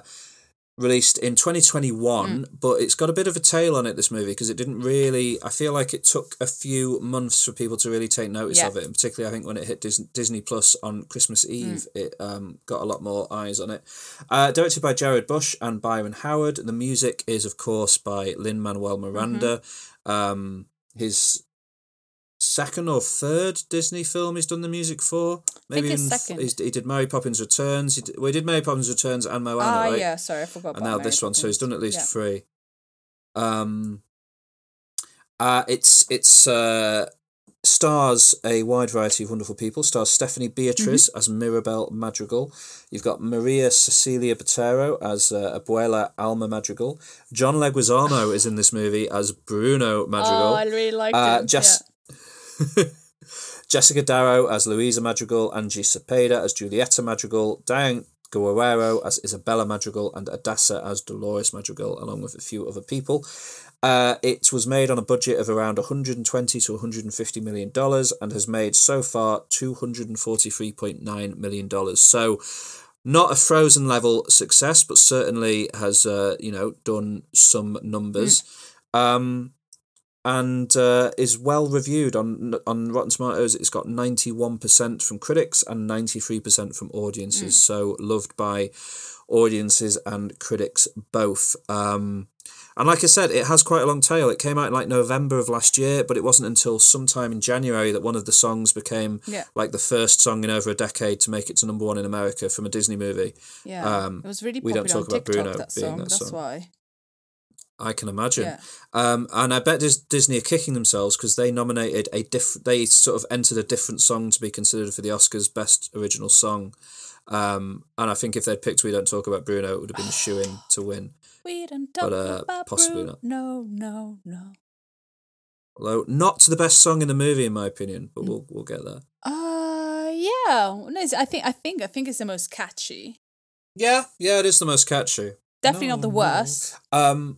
released in 2021, Mm. but it's got a bit of a tail on it, this movie, because it didn't really, I feel like it took a few months for people to really take notice Yeah. of it, and particularly I think when it hit Dis- Disney Plus on Christmas Mm. Eve, it um, got a lot more eyes on it. Uh, directed by Jared Bush and Byron Howard. The music is, of course, by Lin Manuel Miranda. Mm-hmm. Um, his second or third Disney film he's done the music for. Maybe it's even f- second. he did Mary Poppins Returns. He did, well, he did Mary Poppins Returns and Moana, Ah, right? yeah. Sorry, I forgot. and now Mary this one. So he's done at least Yeah. three. Um, uh, it's it's uh, stars a wide variety of wonderful people. Stars Stephanie Beatriz Mm-hmm. as Mirabel Madrigal. You've got Maria Cecilia Botero as uh, Abuela Alma Madrigal. John Leguizamo is in this movie as Bruno Madrigal. Oh, I really like Uh, him. Jess- Jessica Darrow as Louisa Madrigal, Angie Cepeda as Julieta Madrigal, Diane Guerrero as Isabela Madrigal, and Adassa as Dolores Madrigal, along with a few other people. Uh, it was made on a budget of around 120 to 150 million dollars and has made so far 243.9 million dollars. So, not a Frozen level success, but certainly has uh, you know done some numbers. Um, and uh, is well reviewed on on Rotten Tomatoes. It's got ninety one percent from critics and ninety three percent from audiences. So loved by audiences and critics both. Um, and like I said, it has quite a long tail. It came out in like November of last year, but it wasn't until sometime in January that one of the songs became Yeah. like the first song in over a decade to make it to number one in America from a Disney movie. Yeah, Um, it was really popular we don't talk on about TikTok. Bruno that being song. that That's song. why. I can imagine. Yeah. Um, and I bet Dis- Disney are kicking themselves because they nominated a diff. They sort of entered a different song to be considered for the Oscars Best Original Song. Um, and I think if they'd picked "We Don't Talk About Bruno," it would have been shoe in to win. We don't talk But, uh, about possibly Bruno. not. No, no, no. Although not to the best song in the movie, in my opinion, but we'll we'll get there. Uh, yeah. No, I think I think I think it's the most catchy. Yeah, yeah, it is the most catchy. Definitely not the No, no. worst. Um,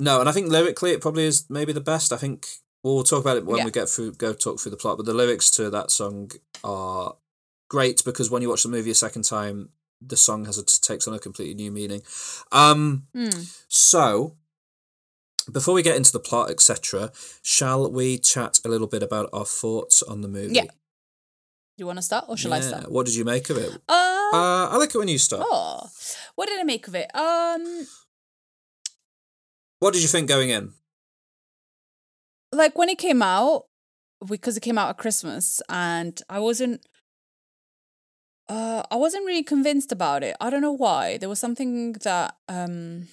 no, and I think lyrically it probably is maybe the best. I think we'll talk about it when Yeah. we get through, go talk through the plot. But the lyrics to that song are great because when you watch the movie a second time, the song has a, takes on a completely new meaning. Um, Hmm. so before we get into the plot, etc., shall we chat a little bit about our thoughts on the movie? Yeah. Do you want to start or shall I start? What did you make of it? Uh, Uh, I like it when you start. oh, what did I make of it? Um, What did you think going in? like when it came out, because it came out at Christmas, and I wasn't. Uh, I wasn't really convinced about it. I don't know why. There was something that um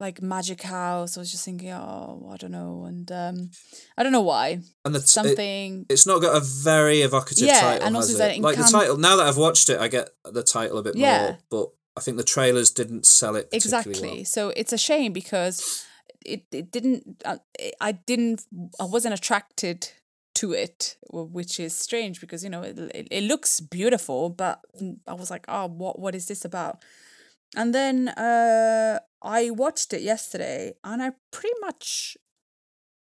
like Magic House. I was just thinking, oh, I don't know, and um, I don't know why. And the t- it- Something. it's not got a very evocative Yeah, title, and also that it? in Like the title. Now that I've watched it, I get the title a bit Yeah. more. But I think the trailers didn't sell it exactly. well. so it's a shame because it, it didn't uh, i didn't i wasn't attracted to it which is strange because you know it, it, it looks beautiful but i was like oh what what is this about? And then uh i watched it yesterday and i pretty much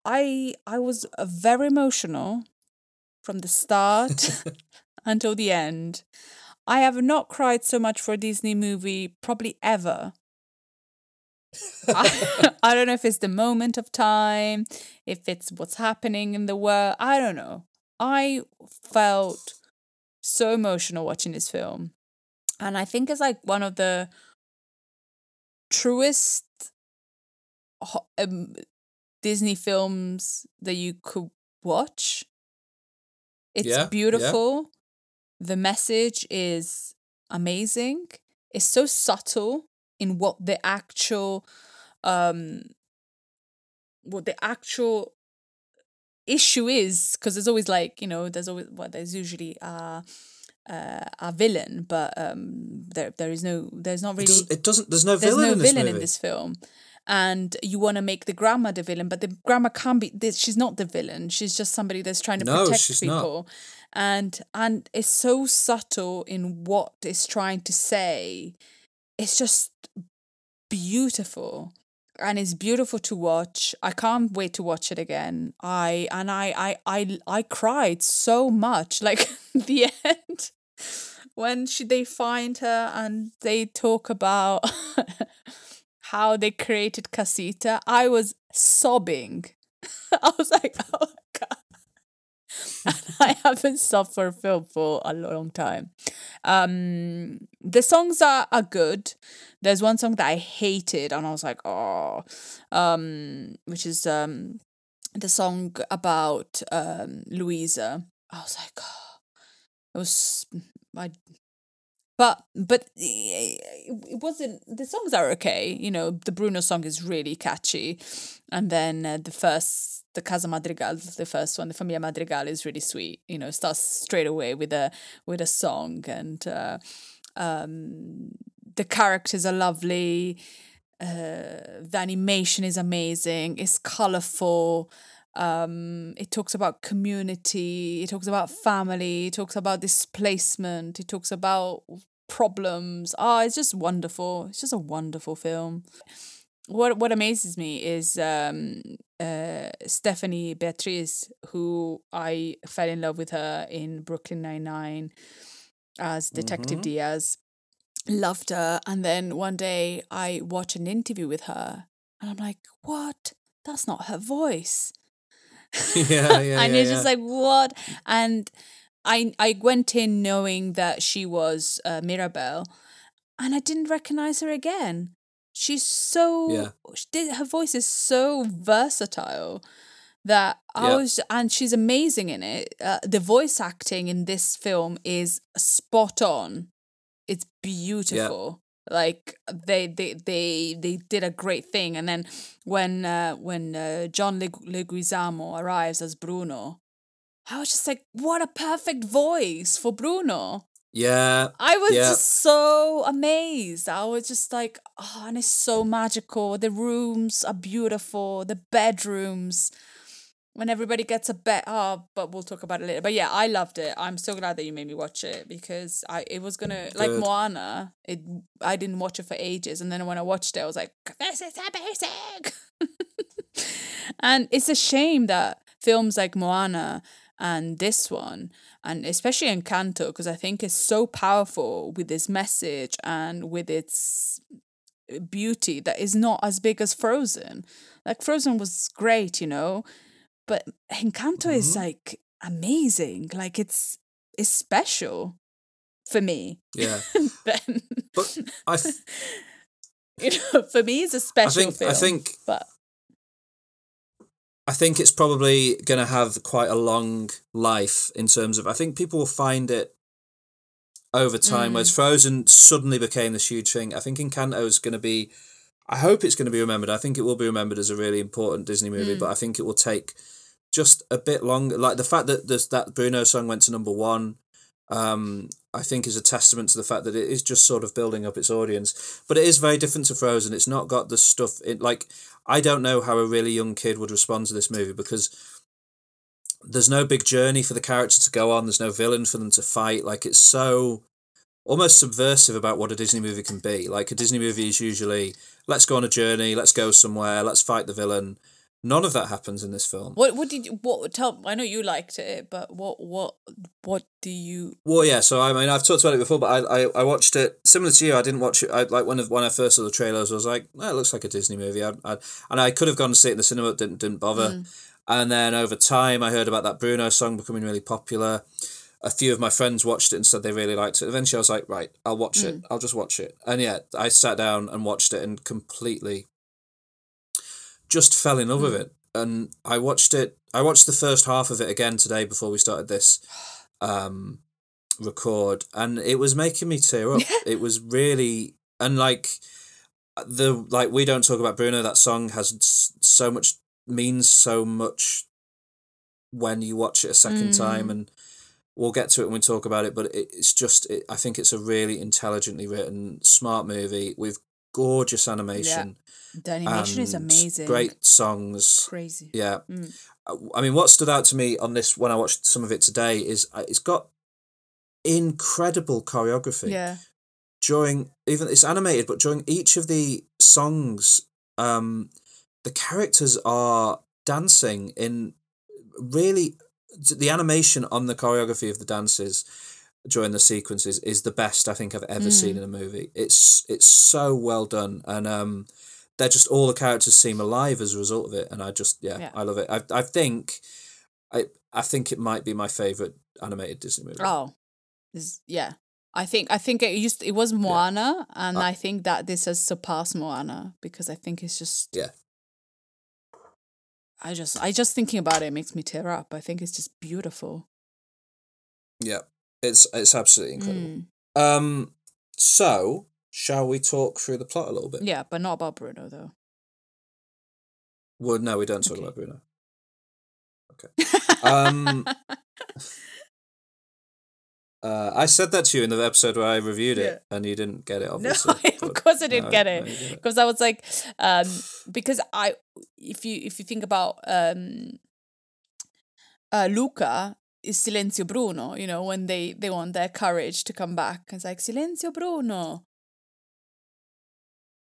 i i was very emotional from the start until the end i have not cried so much for a disney movie probably ever I, I don't know if it's the moment of time, if it's what's happening in the world. I don't know. I felt so emotional watching this film. And I think it's like one of the truest um, Disney films that you could watch. It's Yeah, beautiful. The message is amazing. It's so subtle in what the actual um what the actual issue is because there's always like you know there's always well there's usually uh uh, a villain but um there there is no there's not It really doesn't, it doesn't. There's no there's villain no in this villain movie. in this film and you want to make the grandma the villain but the grandma can't be this she's not the villain she's just somebody that's trying to No, protect she's not. And and it's so subtle in what it's trying to say. It's just beautiful and it's beautiful to watch. I can't wait to watch it again. I and i i i, I cried so much like the end when she, they find her and they talk about how they created casita. I was sobbing. I was like oh I haven't a film for a long time. Um, the songs are, are good. There's one song that I hated, and I was like, oh, um, which is um, the song about um, Louisa. I was like, oh, it was I. But but it it wasn't. The songs are okay. You know, the Bruno song is really catchy, and then uh, the first the Casa Madrigal, the first one, the Familia Madrigal is really sweet. You know, starts straight away with a with a song, and uh, um, the characters are lovely. Uh, the animation is amazing. It's colorful. Um, it talks about community. It talks about family. It talks about displacement. It talks about problems. Ah, it's just wonderful. It's just a wonderful film what what amazes me is um uh Stephanie Beatriz who I fell in love with her in Brooklyn Nine Nine as Detective Mhm. Diaz. Loved her and then one day I watch an interview with her and I'm like what? That's not her voice. Yeah, yeah, and yeah, you're just yeah. like what? And I I went in knowing that she was uh, Mirabel and I didn't recognize her again she's so Yeah. she did, her voice is so versatile that I Yeah. was and she's amazing in it. Uh, the voice acting in this film is spot on. It's beautiful. Like they they they they did a great thing. And then when uh, when uh, John Leg- Leguizamo arrives as Bruno I was just like what a perfect voice for Bruno Yeah. I was yeah. just so amazed. I was just like, oh, and it's so magical. The rooms are beautiful. The bedrooms. When everybody gets a bed, oh, but we'll talk about it later. But yeah, I loved it. I'm so glad that you made me watch it because I it was gonna like Moana. It I didn't watch it for ages, and then when I watched it, I was like, this is amazing. and it's a shame that films like Moana and this one and especially Encanto because I think it's so powerful with its message and with its beauty that is not as big as Frozen. Like Frozen was great, you know, but Encanto is Mhm. like amazing. Like it's it's special for me. Yeah. then But I, f- you know, for me it's a special I think film. I think but I think it's probably going to have quite a long life in terms of. I think people will find it over time. Whereas Frozen suddenly became this huge thing. I think Encanto is going to be. I hope it's going to be remembered. I think it will be remembered as a really important Disney movie, but I think it will take just a bit longer. Like the fact that this that Bruno song went to number one, um, I think is a testament to the fact that it is just sort of building up its audience. But it is very different to Frozen. It's not got the stuff in like I don't know how a really young kid would respond to this movie because there's no big journey for the character to go on. There's no villain for them to fight. Like it's so almost subversive about what a Disney movie can be. Like a Disney movie is usually let's go on a journey, let's go somewhere, let's fight the villain. None of that happens in this film. What what did you what tell I know you liked it, but what what what do you Well, yeah. So I mean, I've talked about it before, but I, I, I watched it similar to you. I didn't watch it. I like when I- when I first saw the trailers, I was like, oh, it looks like a Disney movie. I, I, and I could have gone to see it in the cinema, but didn't didn't bother. Mm. And then over time, I heard about that Bruno song becoming really popular. A few of my friends watched it and said they really liked it. Eventually, I was like, right, I'll watch it. Mm. I'll just watch it. And yeah, I sat down and watched it and completely just fell in love with it. And I watched it. I watched the first half of it again today before we started this um, record, and it was making me tear up. it was really and like the like we don't talk about Bruno. That song has so much means so much when you watch it a second time, and we'll get to it when we talk about it. But it, it's just it, I think it's a really intelligently written, smart movie with gorgeous animation. the animation is amazing. Great songs. Crazy. Yeah. Mm. Uh, I mean, what stood out to me on this when I watched some of it today is uh, it's got incredible choreography. Yeah. During even it's animated, but during each of the songs, um, the characters are dancing in really the animation on the choreography of the dances during the sequences is the best I think I've ever seen Mm. in a movie. It's it's so well done and um they're just all the characters seem alive as a result of it and I just yeah, Yeah. I love it. I I think I I think it might be my favorite animated Disney movie. Oh, this, yeah. I think I think it used it was Moana, and I think that this has surpassed Moana because I think it's just Yeah. I just I just thinking about it makes me tear up. I think it's just beautiful. Yeah. It's it's absolutely incredible. Mm. Um so shall we talk through the plot a little bit? Yeah, but not about Bruno though. Well no, we don't talk Okay. about Bruno. Okay. Um Uh, I said that to you in the episode where I reviewed it, and you didn't get it. Obviously, No, of course I didn't no, get it because I was like, um, because I, if you if you think about um, uh, Luca is Silenzio Bruno, you know, when they they want their courage to come back, it's like Silenzio Bruno,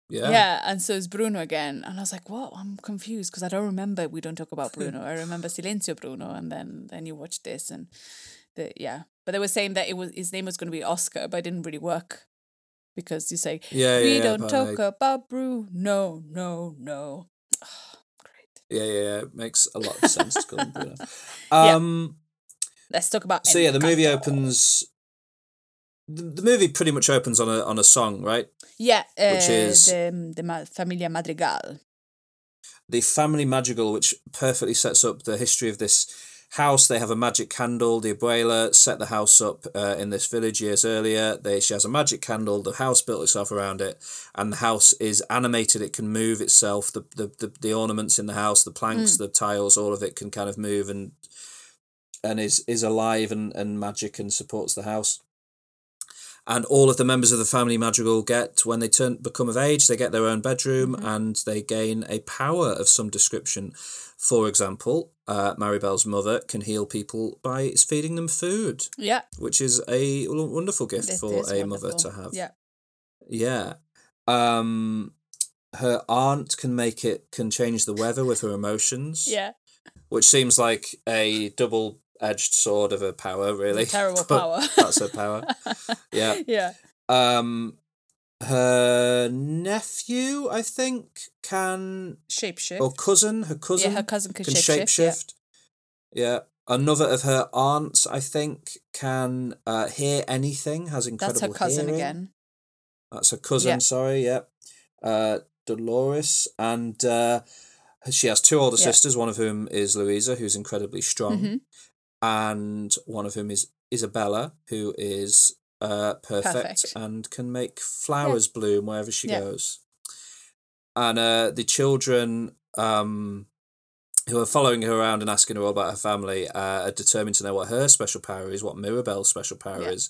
Yeah. yeah, and so it's Bruno again, and I was like, what? I'm confused because I don't remember. We don't talk about Bruno. I remember Silenzio Bruno, and then then you watch this, and the yeah, but they were saying that it was his name was going to be Oscar, but it didn't really work because you say Yeah, yeah, we yeah, don't talk I- about Bruno, no, no. No. Great. Yeah, yeah, yeah. It makes a lot of sense to call him Bruno. Yeah. Um, Let's talk about. so yeah, the movie opens. The, the movie pretty much opens on a on a song, right? Yeah, uh, which is- the the Ma- Familia Madrigal. The family magical, which perfectly sets up the history of this house. They have a magic candle. The abuela set the house up uh, in this village years earlier. They she has a magic candle. The house built itself around it, and the house is animated. It can move itself. The the the, the ornaments in the house, the planks, the tiles, all of it can kind of move and and is is alive and, and magic and supports the house. And all of the members of the family madrigal get when they turn become of age, they get their own bedroom and they gain a power of some description. For example, uh, Maribel's mother can heal people by feeding them food, Yeah, which is a wonderful gift it for a mother to have. Yeah, Yeah. Um, her aunt can make it can change the weather with her emotions. yeah, Which seems like a double edged sword of a power, really. terrible power. That's her power. Yeah. yeah. Um, her nephew, I think, can Shapeshift. or cousin, her cousin, yeah, her cousin can, can shapeshift. shapeshift. Yeah. Another of her aunts, I think, can uh, hear anything. Has incredible That's her cousin hearing. again. That's her cousin. Yeah. Sorry, yeah. Uh, Dolores and uh, she has two older Yeah. sisters, one of whom is Louisa, who's incredibly strong, Mhm. And one of whom is Isabela, who is uh, perfect, Perfect. and can make flowers bloom wherever she Yeah. goes. And uh, the children um, who are following her around and asking her all about her family uh, are determined to know what her special power is, what Mirabel's special power Yeah. is.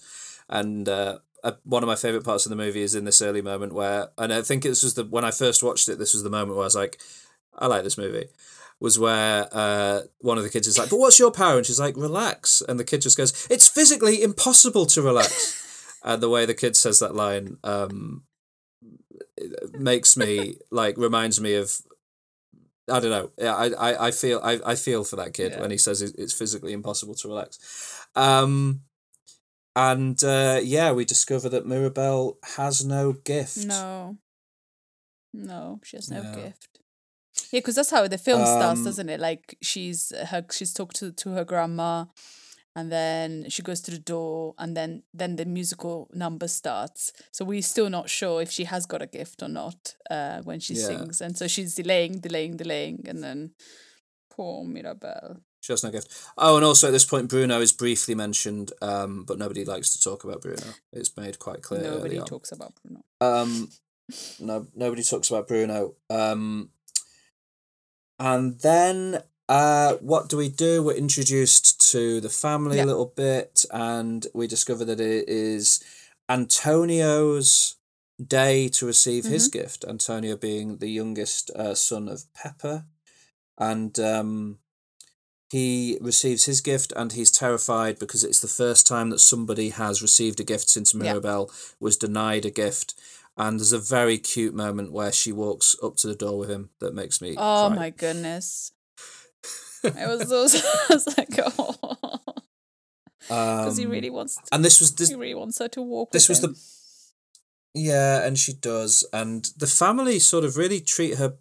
And uh, uh, one of my favorite parts of the movie is in this early moment where, and I think this was the when I first watched it, this was the moment where I was like, I like this movie. Was where uh, one of the kids is like, "But what's your power?" And she's like, "Relax." And the kid just goes, "It's physically impossible to relax." and the way the kid says that line um, makes me like reminds me of I don't know. Yeah, I, I, I feel I, I feel for that kid Yeah. when he says it's physically impossible to relax. Um, and uh, yeah, we discover that Mirabel has no gift. No. No, she has no No. gift. Yeah, because that's how the film starts, Um, doesn't it? Like she's her she's talked to to her grandma, and then she goes to the door, and then then the musical number starts. So we're still not sure if she has got a gift or not uh, when she Yeah. sings, and so she's delaying, delaying, delaying, and then poor Mirabel. She has no gift. Oh, and also at this point, Bruno is briefly mentioned, um, but nobody likes to talk about Bruno. It's made quite clear. Nobody talks about Bruno. Um, no, nobody talks about Bruno. Um, and then uh, what do we do? We're introduced to the family Yeah. a little bit, and we discover that it is Antonio's day to receive his Mm-hmm. gift. Antonio being the youngest uh, son of Pepa, and um, he receives his gift, and he's terrified because it's the first time that somebody has received a gift since Yeah. Was denied a gift. And there's a very cute moment where she walks up to the door with him that makes me. Oh cry. my goodness. It was so I was like, oh, because he Um, really wants. To, And this was this. he really wants her to walk. This was him. the. Yeah, and she does, and the family sort of really treat her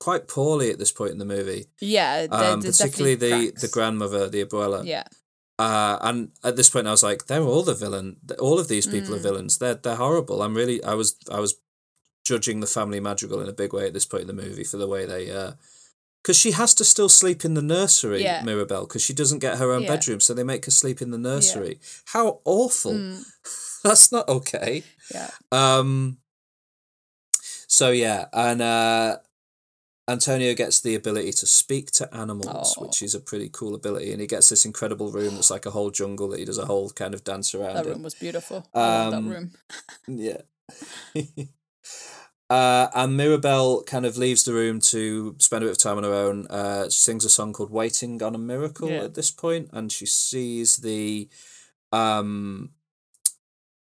quite poorly at this point in the movie. yeah, Um, particularly the definitely the grandmother, the abuela. Yeah, Uh, and at this point, I was like, they're all the villain. All of these people are Mm. villains. They're they're horrible. I'm really. I was I was judging the family madrigal in a big way at this point in the movie for the way they. uh because she has to still sleep in the nursery, Yeah. Mirabel, because she doesn't get her own Yeah. bedroom, so they make her sleep in the nursery. How awful! Mm, That's not okay. yeah, Um. So yeah, and uh, Antonio gets the ability to speak to animals, Aw. which is a pretty cool ability, and he gets this incredible room that's like a whole jungle that he does a whole kind of dance around. that in. room was beautiful. I love Um, that room. Yeah. uh, and Mirabel kind of leaves the room to spend a bit of time on her own. Uh, she sings a song called "Waiting on a Miracle" Yeah. at this point, and she sees the, um,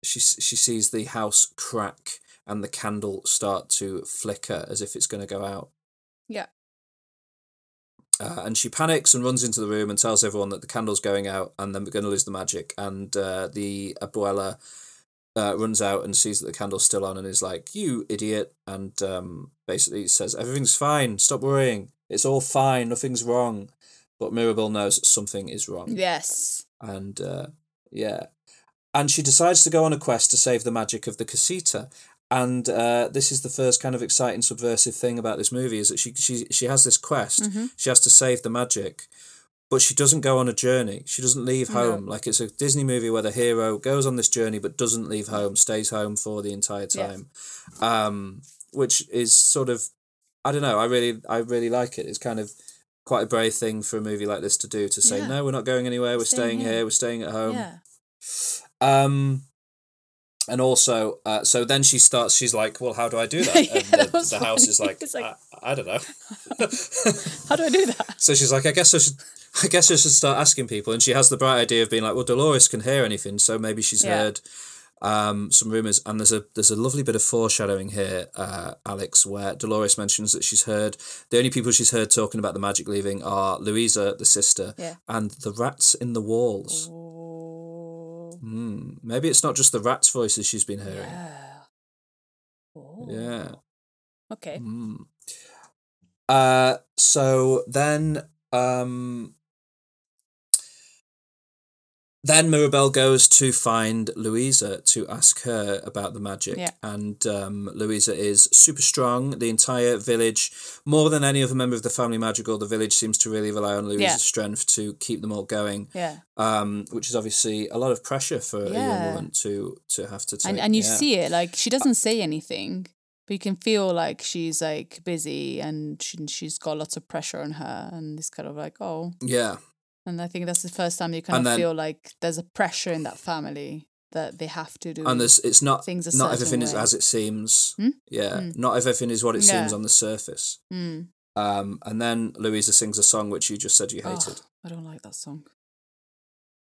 she she sees the house crack and the candle start to flicker as if it's going to go out. Uh, and she panics and runs into the room and tells everyone that the candle's going out and then we're going to lose the magic. And uh, the abuela uh, runs out and sees that the candle's still on and is like, "You idiot!" and um, basically says, "Everything's fine. Stop worrying. It's all fine. Nothing's wrong." But Mirabel knows something is wrong yes, and uh, yeah, and she decides to go on a quest to save the magic of the casita. And uh, this is the first kind of exciting subversive thing about this movie is that she she she has this quest. Mhm. She has to save the magic, but she doesn't go on a journey. She doesn't leave No. home. Like it's a Disney movie where the hero goes on this journey but doesn't leave home, stays home for the entire time, um, which is sort of I don't know. I really I really like it. It's kind of quite a brave thing for a movie like this to do to say Yeah. no, we're not going anywhere. We're Staying staying, here." here. We're staying at home. yeah, Um, and also, uh, so then she starts. She's like, "Well, how do I do that?" And that the, was the house is like, like- I, I don't know. how do I do that? so she's like, "I guess I should." I guess I should start asking people, and she has the bright idea of being like, "Well, Dolores can hear anything, so maybe she's Yeah. heard um, some rumors." And there's a there's a lovely bit of foreshadowing here, uh, Alex, where Dolores mentions that she's heard the only people she's heard talking about the magic leaving are Louisa, the sister, Yeah. and the rats in the walls. Hmm. Maybe it's not just the rats' voices she's been hearing. yeah. Oh. Yeah. Okay. Mm. Uh, so then, um, then Mirabel goes to find Luisa to ask her about the magic. Yeah. And um, Luisa is super strong. The entire village, more than any other member of the family magical, the village seems to really rely on Luisa's Yeah. strength to keep them all going. Yeah. Um, which is obviously a lot of pressure for a young woman to to have to take. and and you yeah. see it like she doesn't say anything but you can feel like she's like busy and she, she's got lots of pressure on her and it's kind of like oh Yeah. And i think that's the first time you kind And of then- feel like there's a pressure in that family that they have to do and there's it's not things not everything is as it seems. Hmm? Yeah, Hmm. not everything is what it seems on the surface. Mm. Um, and then Luisa sings a song which you just said you hated. Oh, i don't like that song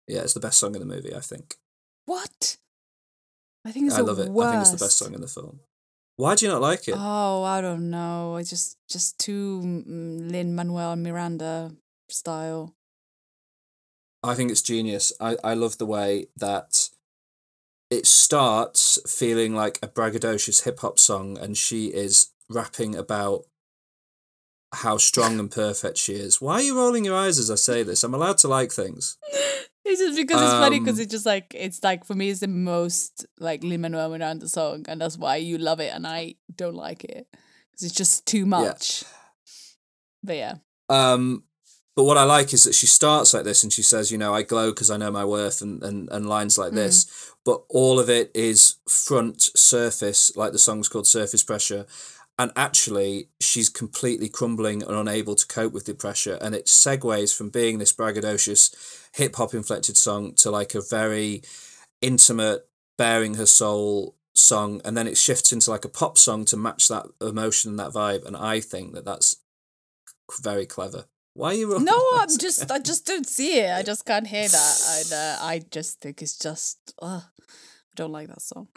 Yeah, it's the best song in the movie, I think. what i think it's I the love it. worst. I think it's the best song in the film. Why do you not like it? oh i don't know it's just just too mm, lin manuel miranda style I think it's genius. I, I love the way that it starts feeling like a braggadocious hip hop song, and she is rapping about how strong and perfect she is. Why are you rolling your eyes as I say this? I'm allowed to like things. It's just because it's funny because Um, it's just like it's like for me it's the most like Lin Manuel Miranda song and that's why you love it and I don't like it because it's just too much. But yeah, Um, but what I like is that she starts like this and she says, you know, I glow because I know my worth and, and, and lines like this. Mm. But all of it is front surface, like the song's called Surface Pressure. And actually, she's completely crumbling and unable to cope with the pressure. And it segues from being this braggadocious, hip hop inflected song to like a very intimate, bearing her soul song. And then it shifts into like a pop song to match that emotion and that vibe. And I think that that's very clever. Why are you no, I'm just I just don't see it. I just can't hear that. I uh, I just think it's just uh, I don't like that song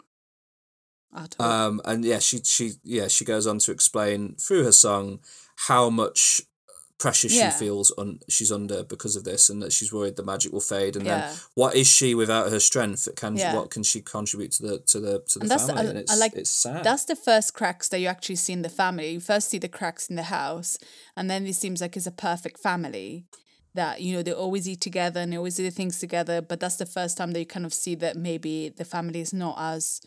at all. Um, and yeah, she she yeah she goes on to explain through her song how much pressure Yeah. she feels on she's under because of this, and that she's worried the magic will fade. And Yeah. then what is she without her strength? Can Yeah. what can she contribute to the to the to the and family? I, and it's I like it's sad. that's the first cracks that you actually see in the family. You first see the cracks in the house, and then it seems like it's a perfect family. That you know they always eat together and they always do things together. But that's the first time that you kind of see that maybe the family is not as,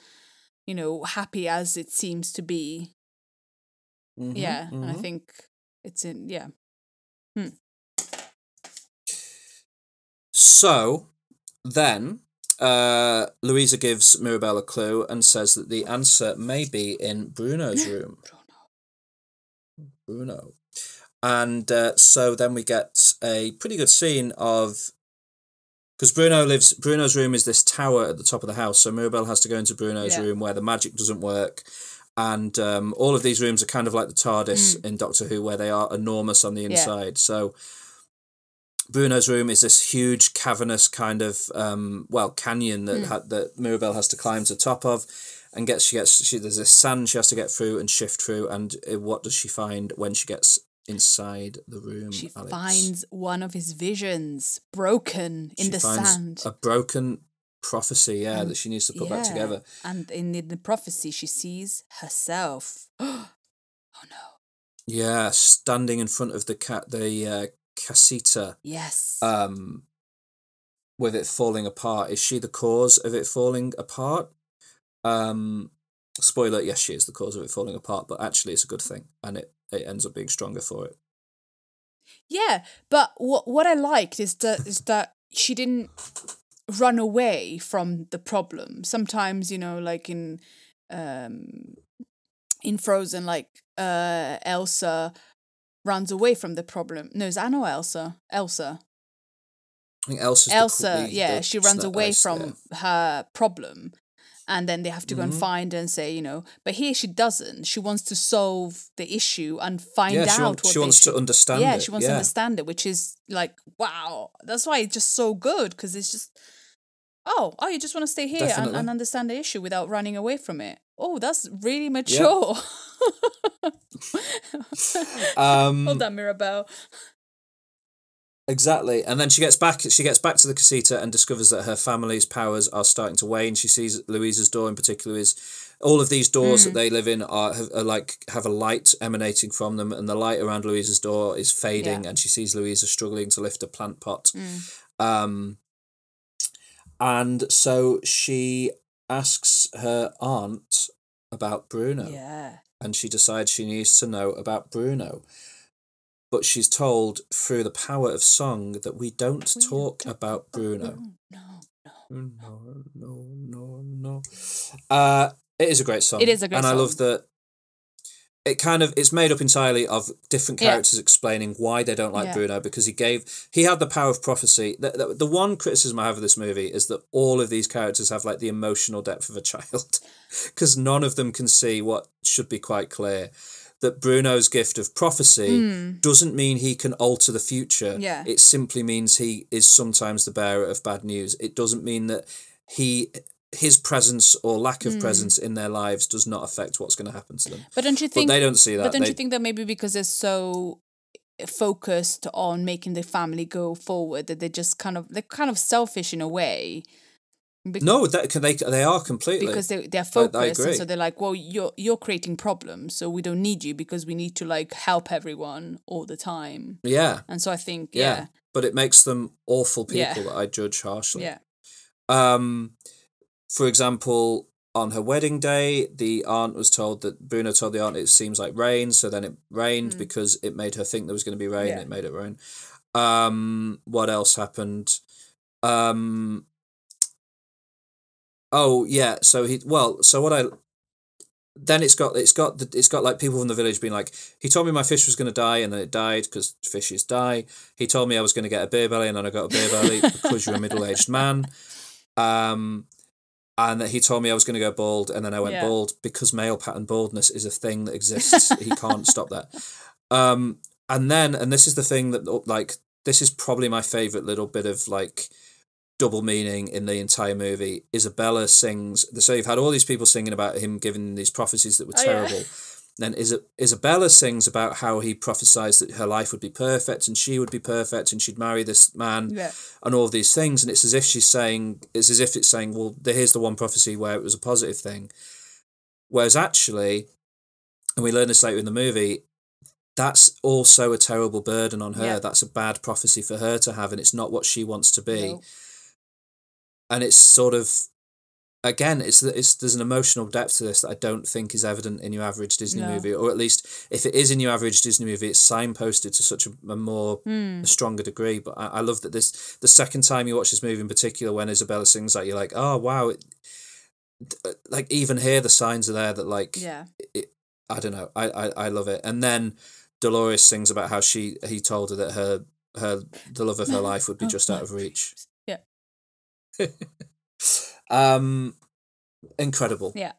you know, happy as it seems to be. Mhm, yeah, and I think it's in yeah. So then uh, Luisa gives Mirabel a clue and says that the answer may be in Bruno's room. Bruno. And uh, so then we get a pretty good scene of because Bruno lives. Bruno's room is this tower at the top of the house. So Mirabel has to go into Bruno's Yeah. room where the magic doesn't work, and um, all of these rooms are kind of like the TARDIS in Doctor Who, where they are enormous on the Yeah. inside. So Bruno's room is this huge cavernous kind of um, well canyon that ha- that Mirabel has to climb to the top of, and gets she gets she there's a sand she has to get through and shift through, and uh, what does she find when she gets inside the room? She Alex? finds one of his visions broken in She the sand. a broken prophecy, yeah, And- that she needs to put back together. And in the, the prophecy, she sees herself. oh no. Yeah, standing in front of the cat, the uh, casita, Yes. um, with it falling apart. Is she the cause of it falling apart? Um, spoiler: Yes, she is the cause of it falling apart. But actually, it's a good thing, and it it ends up being stronger for it. yeah, but what what I liked is that is that she didn't run away from the problem. Sometimes, you know, like in um in Frozen, like uh Elsa runs away from the problem. No, it's Anna or Elsa? Elsa. I think Elsa's Elsa, the- yeah, the she runs away Ice, from yeah. her problem. And then they have to go and Mhm. find her and say, you know, but here she doesn't. She wants to solve the issue and find Yeah, out she, want, what she wants to understand yeah, it. she wants to understand it, which is like, wow. That's why it's just so good because it's just, oh, oh, you just want to stay here and, and understand the issue without running away from it. Oh, that's really mature. Um, Hold on, Mirabel. Exactly, and then she gets back. She gets back to the casita and discovers that her family's powers are starting to wane. She sees Luisa's door in particular is all of these doors that they live in are, have, are like have a light emanating from them, and the light around Luisa's door is fading. Yeah. And she sees Luisa struggling to lift a plant pot. Um, and so she asks her aunt about Bruno. Yeah. and she decides she needs to know about Bruno. But she's told through the power of song that we don't talk about Bruno. No. No, no, no, no. Uh, it is a great song. It is a great and I love that. It kind of it's made up entirely of different Yeah. characters explaining why they don't like Yeah. Bruno because he gave he had the power of prophecy. The, the, the one criticism I have of this movie is that all of these characters have like the emotional depth of a child because none of them can see what should be quite clear that Bruno's gift of prophecy hmm. doesn't mean he can alter the future. Yeah. It simply means he is sometimes the bearer of bad news. It doesn't mean that he his presence or lack of presence in their lives does not affect what's going to happen to them. But don't you think But they don't see that. But don't They- you think that maybe because they're so focused on making the family go forward that they're just kind of they're kind of selfish in a way. Bec- no, that can they they are completely because they they're I- I focused and so they're like, well, you're you're creating problems, so we don't need you because we need to like help everyone all the time. yeah, And so I think yeah yeah, But it makes them awful people Yeah. that I judge harshly. yeah, Um, for example, on her wedding day, the aunt was told that Bruno told the aunt it seems like rain, so then it rained because it made her think there was going to be rain. Mm. Yeah. It made it rain. Um, what else happened? Um, oh yeah, so he well, so what I then it's got it's got the, it's got like people from the village being like he told me my fish was going to die and then it died because fishes die he told me i was going to get a beer belly and then i got a beer belly because you're a middle-aged man um and that he told me i was going to go bald and then i went Yeah. bald because male pattern baldness is a thing that exists he can't stop that um and then and this is the thing that like this is probably my favorite little bit of like double meaning in the entire movie. Isabela sings. So you've had all these people singing about him giving these prophecies that were Oh, yeah. Then Isabela sings about how he prophesied that her life would be perfect and she would be perfect and she'd marry this man Yeah. and all these things. And it's as if she's saying, it's as if it's saying, well, here's the one prophecy where it was a positive thing. Whereas actually, and we learn this later in the movie, that's also a terrible burden on her. Yeah. That's a bad prophecy for her to have, and it's not what she wants to be No. and it's sort of again it's it's there's an emotional depth to this that I don't think is evident in your average Disney No. movie or at least if it is in your average Disney movie it's signposted to such a, a more Hmm. a stronger degree but I, I love that this the second time you watch this movie in particular when Isabela sings that you're like oh wow it, like even here the signs are there that like Yeah. it, I don't know I, I I love it and then Dolores sings about how she he told her that her her the love of her life would be just out of reach Yeah. um incredible Yeah.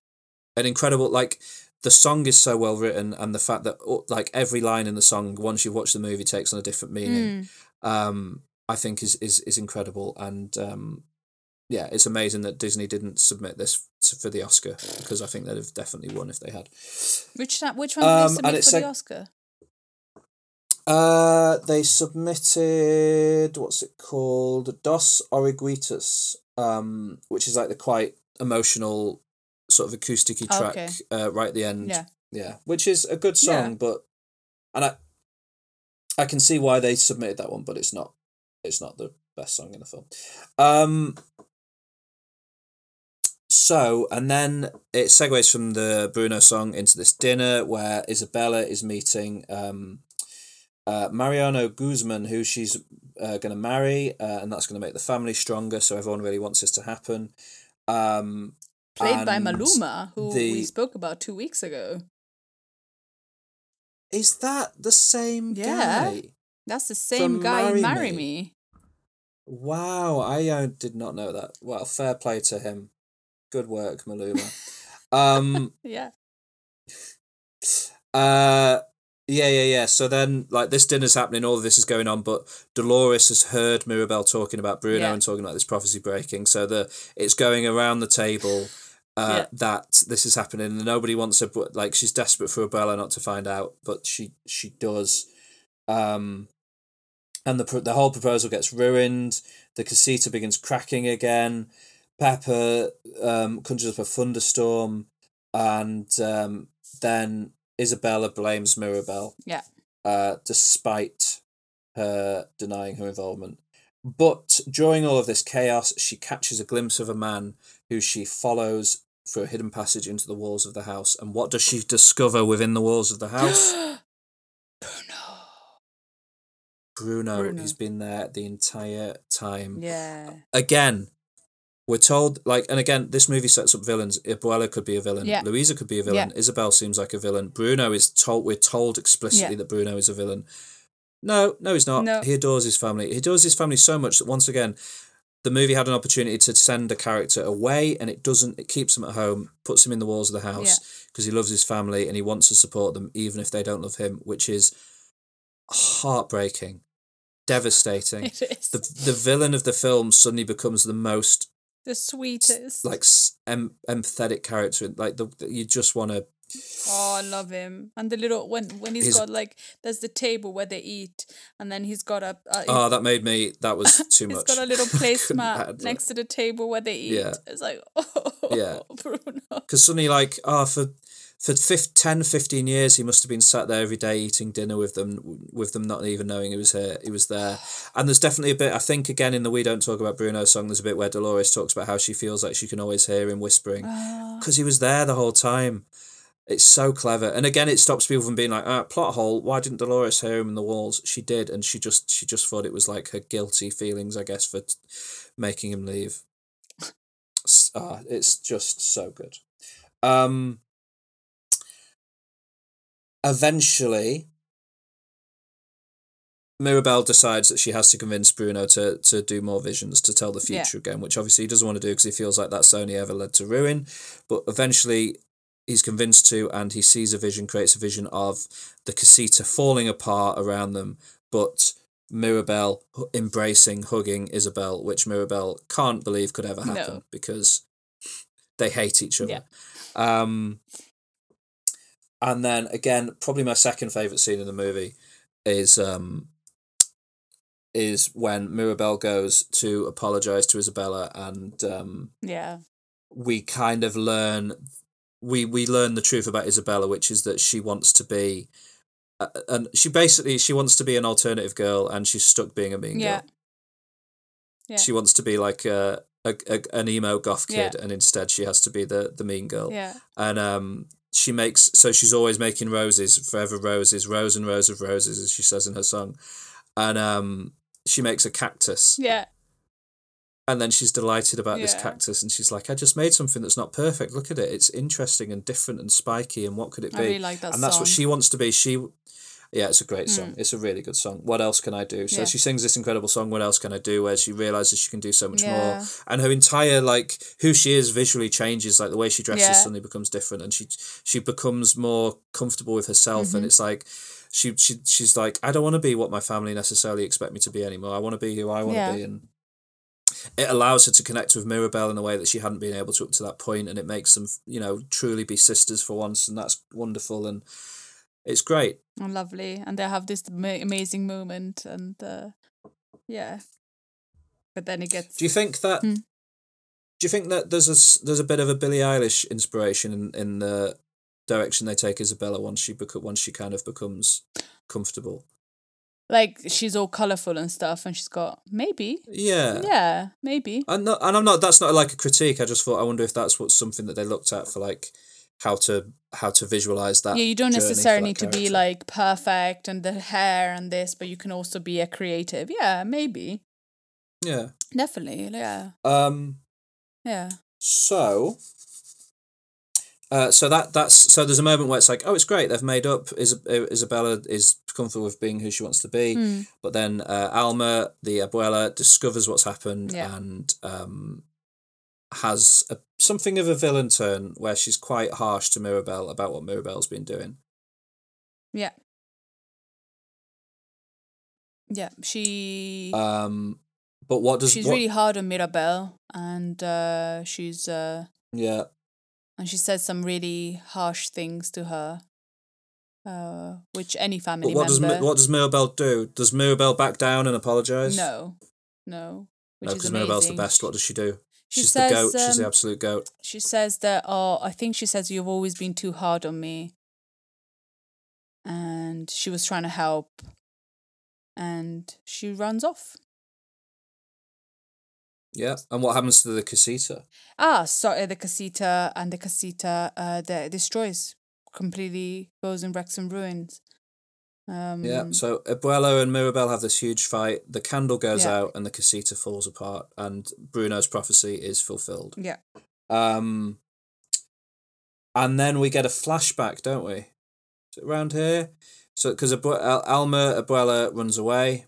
an incredible like the song is so well written and the fact that like every line in the song once you watch the movie takes on a different meaning Mm. um i think is is is incredible and um yeah it's amazing that disney didn't submit this for the oscar because i think they'd have definitely won if they had Which that which one Um, did they it's submit for the Oscar? uh they submitted what's it called dos oruguitas um which is like the quite emotional sort of acousticy Oh, track okay. uh, right at the end Yeah. yeah which is a good song Yeah. but and i i can see why they submitted that one but it's not it's not the best song in the film um so and then it segues from the bruno song into this dinner where isabela is meeting um uh, mariano guzman who she's uh, going to marry uh, and that's going to make the family stronger so everyone really wants this to happen um Played by Maluma, who we spoke about two weeks ago. Is that the same Yeah. guy? That's the same guy Marry Marry Me. Me. Wow, I uh, did not know that. Well, fair play to him. Good work, Maluma. um, Yeah. uh, yeah, yeah, yeah. So then, like, this dinner's happening, all of this is going on, but Dolores has heard Mirabel talking about Bruno Yeah. and talking about this prophecy breaking. So the it's going around the table uh, Yeah. that this is happening, and nobody wants her. But like, she's desperate for Bella not to find out, but she she does. Um, and the the whole proposal gets ruined. The casita begins cracking again. Pepa um, conjures up a thunderstorm, and um, then Isabela blames Mirabel, Yeah. uh, despite her denying her involvement. But during all of this chaos, she catches a glimpse of a man who she follows through a hidden passage into the walls of the house. And what does she discover within the walls of the house? Bruno. Bruno. He's been there the entire time. Yeah. Again, we're told like, and again, this movie sets up villains. Abuela could be a villain. Yeah. Luisa could be a villain. Yeah. Isabel seems like a villain. Bruno is told. We're told explicitly Yeah. that Bruno is a villain. No, no, he's not. No. He adores his family. He adores his family so much that once again, the movie had an opportunity to send a character away, and it doesn't. It keeps him at home, puts him in the walls of the house because he loves his family and he wants to support them, even if they don't love him, which is heartbreaking, devastating. It is. The the villain of the film suddenly becomes the most The sweetest. like em- empathetic character. Like the, the- you just want to. Oh, I love him. And the little when when he's His- got like there's the table where they eat, and then he's got a. a Oh, that made me. That was too He's much. got a little placemat next to the table where they eat. Yeah. It's like, oh, Yeah. Because suddenly like oh for for fif- 10 15 years he must have been sat there every day eating dinner with them with them not even knowing he was here he was there. And there's definitely a bit i think again in the we don't talk about bruno song there's a bit where dolores talks about how she feels like she can always hear him whispering. Because he was there the whole time. It's so clever. And again it stops people from being like ah, plot hole why didn't dolores hear him in the walls? She did and she just she just thought it was like her guilty feelings i guess for t- making him leave. Ah, it's just so good. Um eventually Mirabel decides that she has to convince Bruno to to do more visions to tell the Yeah. future again, which obviously he doesn't want to do because he feels like that's only ever led to ruin. But eventually, he's convinced to, and he sees a vision, creates a vision of the casita falling apart around them, but Mirabel embracing, hugging Isabel, which Mirabel can't believe could ever happen No. because they hate each other. Yeah. Um, and then again, probably my second favorite scene in the movie is um is when Mirabel goes to apologize to Isabela, and um, Yeah. we kind of learn we we learn the truth about Isabela, which is that she wants to be. Uh, and she basically she wants to be an alternative girl and she's stuck being a mean Yeah. girl. Yeah. She wants to be like a, a, a an emo goth Yeah. kid and instead she has to be the the mean girl Yeah. and um she makes so she's always making roses forever roses rows and rows of roses as she says in her song. And um she makes a cactus. Yeah. and then she's delighted about this cactus and she's like i just made something that's not perfect. Look at it. It's interesting and different and spiky and what could it be? I really like that and that's what she wants to be. She yeah it's a great song Mm. it's a really good song what else can i do so Yeah. she sings this incredible song what else can i do where she realizes she can do so much Yeah. more and her entire like who she is visually changes like the way she dresses Yeah. suddenly becomes different and she she becomes more comfortable with herself and Mhm. it's like she, she she's like i don't want to be what my family necessarily expect me to be anymore i want to be who i want to be and it allows her to connect with Mirabel in a way that she hadn't been able to up to that point, and it makes them, you know, truly be sisters for once, and that's wonderful, and it's great. And lovely. And they have this ma- amazing moment. And uh, yeah. But then it gets. Do you think that? Hmm. Do you think that there's a there's a bit of a Billie Eilish inspiration in, in the direction they take Isabela once she beco- once she kind of becomes comfortable? like she's all colorful and stuff, and she's got maybe. Yeah. Yeah, maybe. And not, and I'm not. That's not like a critique. I just thought I wonder if that's what's something that they looked at for like how to how to visualize that. yeah, you don't necessarily need to be like perfect and the hair and this, but you can also be a creative. Yeah, maybe. Yeah. Definitely. Yeah. Um. Yeah. So. Uh, so that that's so there's a moment where it's like oh it's great they've made up Is- Isabela is comfortable with being who she wants to be Mm. but then uh, Alma the abuela discovers what's happened Yeah. and um, has a, something of a villain turn where she's quite harsh to Mirabel about what Mirabel's been doing Yeah. Yeah. She. um, but what does she's what, really hard on Mirabel, and uh, she's uh, yeah and she says some really harsh things to her, uh, which any family but what does member. Mi- what does Mirabel do does Mirabel back down and apologize No, no. Which no because. Mirabel's the best what does she do She she's says, the goat she's the um, absolute goat She says that. Oh, I think she says you've always been too hard on me, and she was trying to help, and she runs off. Yeah. And what happens to the casita? Ah, so uh, the casita and the casita uh the destroys completely goes in wrecks and ruins. Um, Yeah. So Abuelo and Mirabel have this huge fight. The candle goes Yeah. out and the casita falls apart, and Bruno's prophecy is fulfilled. yeah. Um, and then we get a flashback, don't we? Is it around here? So because Abu- Al- Alma Abuela runs away,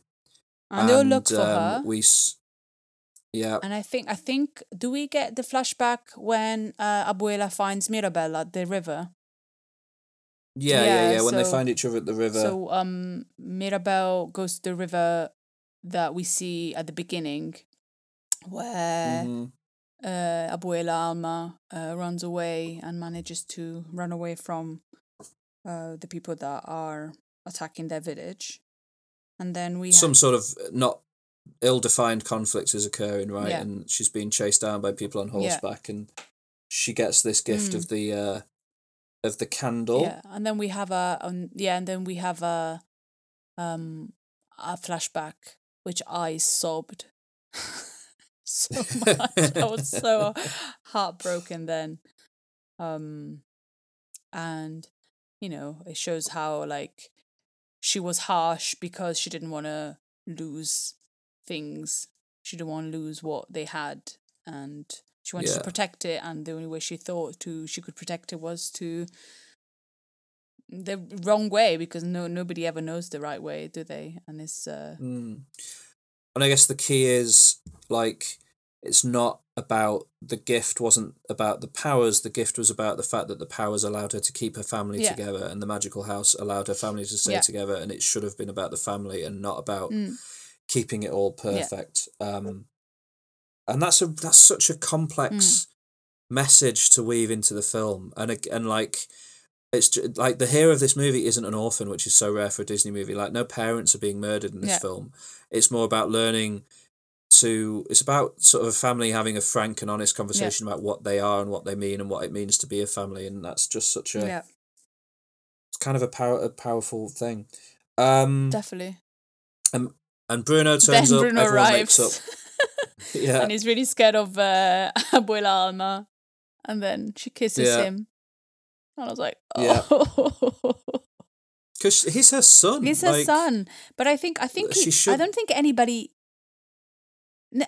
And they all look for um, her. We, s- yeah, And I think I think do we get the flashback when uh, Abuela finds Mirabel at the river? Yeah, yeah, yeah, yeah. When they find each other at the river, So um Mirabel goes to the river that we see at the beginning where Mhm. uh, Abuela Alma uh, runs away and manages to run away from uh, the people that are attacking their village. And then we some have, sort of not ill-defined conflict is occurring, right? Yeah. And she's being chased down by people on Yeah. horseback, and she gets this gift of the uh, of the candle. yeah, and then we have a um, yeah, and then we have a um a flashback which I sobbed so much. I was so heartbroken then. Um and you know, it shows how like she was harsh because she didn't want to lose things. She didn't want to lose what they had and she wanted Yeah. to protect it and the only way she thought to she could protect it was to the wrong way because no nobody ever knows the right way, do they? And it's uh Mm. And I guess the key is like it's not about the gift wasn't about the powers the gift was about the fact that the powers allowed her to keep her family Yeah. together and the magical house allowed her family to stay Yeah. together and it should have been about the family and not about Mm. keeping it all perfect um and that's a that's such a complex Mm. message to weave into the film and and like it's ju- like the hero of this movie isn't an orphan which is so rare for a disney movie like no parents are being murdered in this Yeah. film it's more about learning to it's about sort of a family having a frank and honest conversation about what they are and what they mean and what it means to be a family and that's just such a yeah, it's kind of a power a powerful thing um definitely. and and bruno turns Then up Bruno everyone arrives. wakes up yeah and he's really scared of uh, Abuela Alma. And then she kisses Yeah. him. And I was like, Yeah. oh. because he's her son he's her like, son. But I think, I think, she he, I don't think anybody,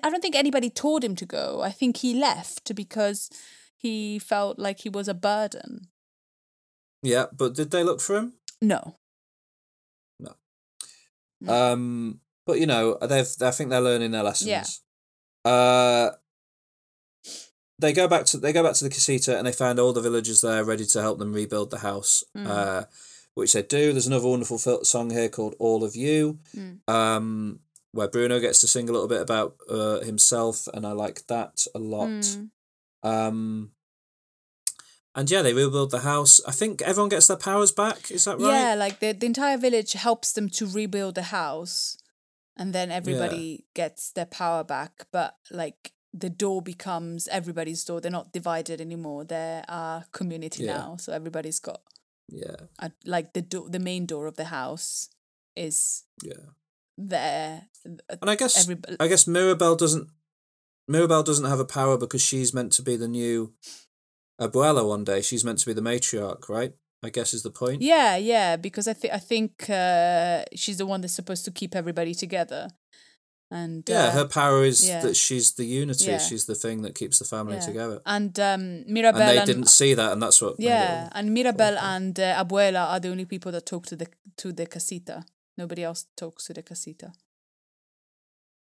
I don't think anybody told him to go. I think he left because he felt like he was a burden. yeah but did they look for him No. Mm. Um, but you know, they've I think they're learning their lessons. Uh they go back to they go back to the casita and they find all the villagers there ready to help them rebuild the house. Mm. Uh, which they do. There's another wonderful fil- song here called "All of You," Mm. um, where Bruno gets to sing a little bit about uh, himself, and I like that a lot. Mm. Um, and yeah, they rebuild the house. I think everyone gets their powers back. Is that right? Yeah, like the, the entire village helps them to rebuild the house and then everybody gets their power back. But like the door becomes everybody's door. They're not divided anymore. They're a community Yeah. now. So everybody's got Yeah, a, like the door the main door of the house is yeah. there. And I guess Every- I guess Mirabel doesn't Mirabel doesn't have a power because she's meant to be the new Abuela one day. She's meant to be the matriarch, right? I guess is the point. Yeah, yeah, because I think I think uh, she's the one that's supposed to keep everybody together. And Yeah, uh, her power is yeah. that she's the unity. Yeah. She's the thing that keeps the family yeah. together. And um, Mirabel And they and- didn't see that, and that's what. Yeah, and Mirabel and uh, Abuela are the only people that talk to the to the casita. Nobody else talks to the casita.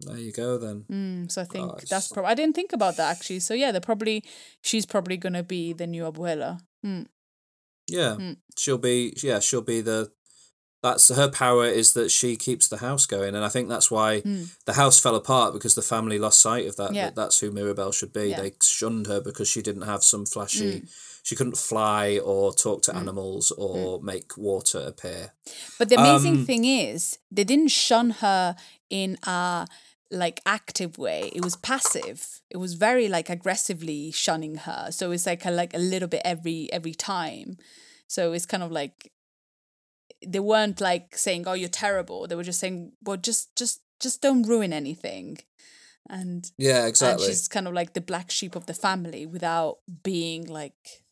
There you go then. Mm, so I think Oh, that's probably. I didn't think about that actually. So yeah, they're probably she's probably gonna be the new Abuela. Mm. Yeah, Mm. she'll be. Yeah, she'll be the. That's her power is that she keeps the house going, and I think that's why Mm. the house fell apart because the family lost sight of that. Yeah. That that's who Mirabel should be. Yeah. They shunned her because she didn't have some flashy. Mm. She couldn't fly or talk to animals or make water appear. But the amazing Um, thing is, they didn't shun her in a like active way. It was passive. It was very like aggressively shunning her. So it's like a, like a little bit every every time. So it's kind of like they weren't like saying, "Oh, you're terrible." They were just saying, "Well, just just just don't ruin anything." and Yeah, and exactly. she's kind of like the black sheep of the family without being like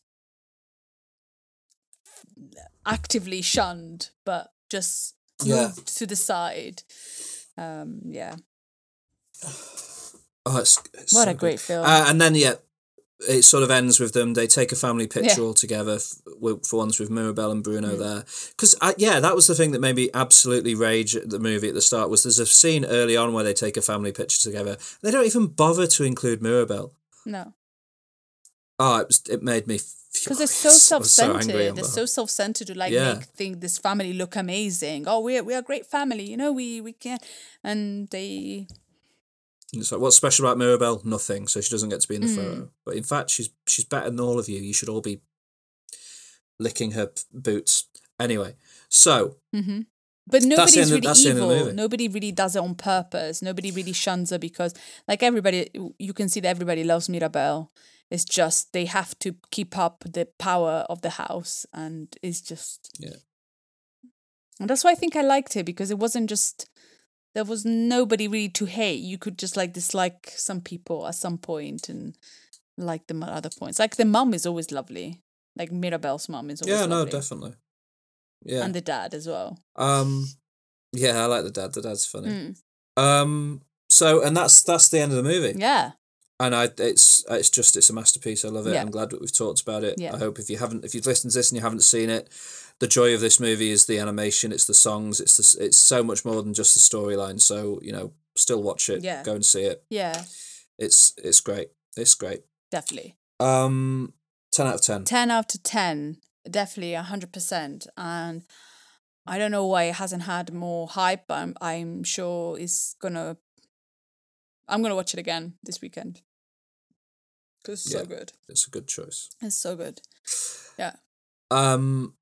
actively shunned, but just Yeah. moved to the side. Um, yeah, Oh, it's, it's What so a great good. film. Uh, and then yeah, it sort of ends with them. They take a family picture Yeah. all together f- with, for once with Mirabel and Bruno Mm. there. Because yeah, that was the thing that made me absolutely rage at the movie at the start. Was there's a scene early on where they take a family picture together. They don't even bother to include Mirabel. no, Oh, it was. It made me because they're so furious. I was so self-centered. angry on they're so self-centered to like Yeah. make think this family look amazing. Oh, we're we're a great family. You know, we we can, and they And It's like what's special about Mirabel? Nothing. So she doesn't get to be in the Mm. photo. But in fact, she's she's better than all of you. You should all be licking her p- boots. Anyway, so hmm But nobody's really the the evil. Nobody really does it on purpose. Nobody really shuns her because, like everybody, you can see that everybody loves Mirabel. It's just they have to keep up the power of the house, and it's just yeah. And that's why I think I liked it because it wasn't just there was nobody really to hate. You could just like dislike some people at some point and like them at other points. Like the mum is always lovely. Like Mirabel's mum is always Yeah, no, lovely. definitely. Yeah. And the dad as well. Um yeah, I like the dad. The dad's funny. Mm. Um so and that's that's the end of the movie. Yeah. And I it's it's just it's a masterpiece. I love it. Yeah. I'm glad that we've talked about it. Yeah. I hope if you haven't if you've listened to this and you haven't seen it, the joy of this movie is the animation, it's the songs, it's the it's so much more than just the storyline. So, you know, still watch it. Yeah. Go and see it. Yeah, It's it's great. It's great. definitely. Um 10 out of 10. 10 out of 10. Definitely 100%. And I don't know why it hasn't had more hype, but I'm, I'm sure it's going to. I'm going to watch it again this weekend. Because it's Yeah. so good. It's a good choice. It's so good. Yeah. Um,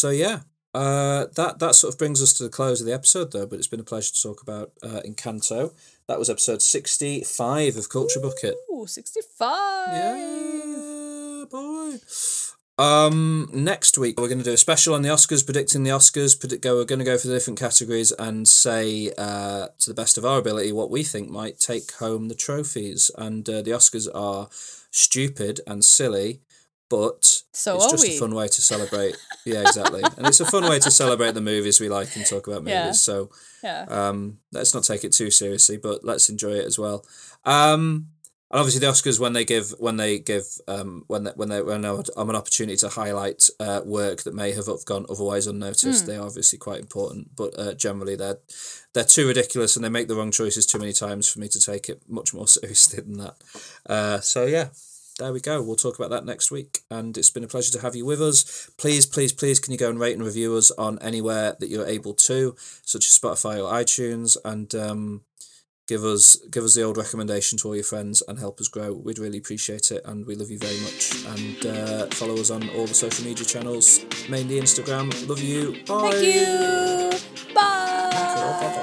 so yeah, uh, that that sort of brings us to the close of the episode, though. But it's been a pleasure to talk about uh, Encanto. That was episode sixty-five of Culture Bucket. Ooh, 65. Yeah, boy. Um, next week we're going to do a special on the Oscars, predicting the Oscars. Predict go. We're going to go for the different categories and say, uh, to the best of our ability, what we think might take home the trophies. And uh, the Oscars are stupid and silly, but So it's just we. a fun way to celebrate. yeah, exactly. and it's a fun way to celebrate the movies we like and talk about movies. Yeah. So Yeah. um, let's not take it too seriously, but let's enjoy it as well. Um, and obviously, the Oscars when they give when they give um, when they, when they when I'm an opportunity to highlight uh, work that may have gone otherwise unnoticed, Mm. they are obviously quite important. But uh, generally, they're they're too ridiculous and they make the wrong choices too many times for me to take it much more seriously than that. Uh, so yeah. There we go. We'll talk about that next week. And it's been a pleasure to have you with us. Please, please, please, can you go and rate and review us on anywhere that you're able to, such as Spotify or iTunes, and um, give us give us the old recommendation to all your friends and help us grow. We'd really appreciate it, and we love you very much. And uh, follow us on all the social media channels, mainly Instagram. Love you. Bye. Thank you.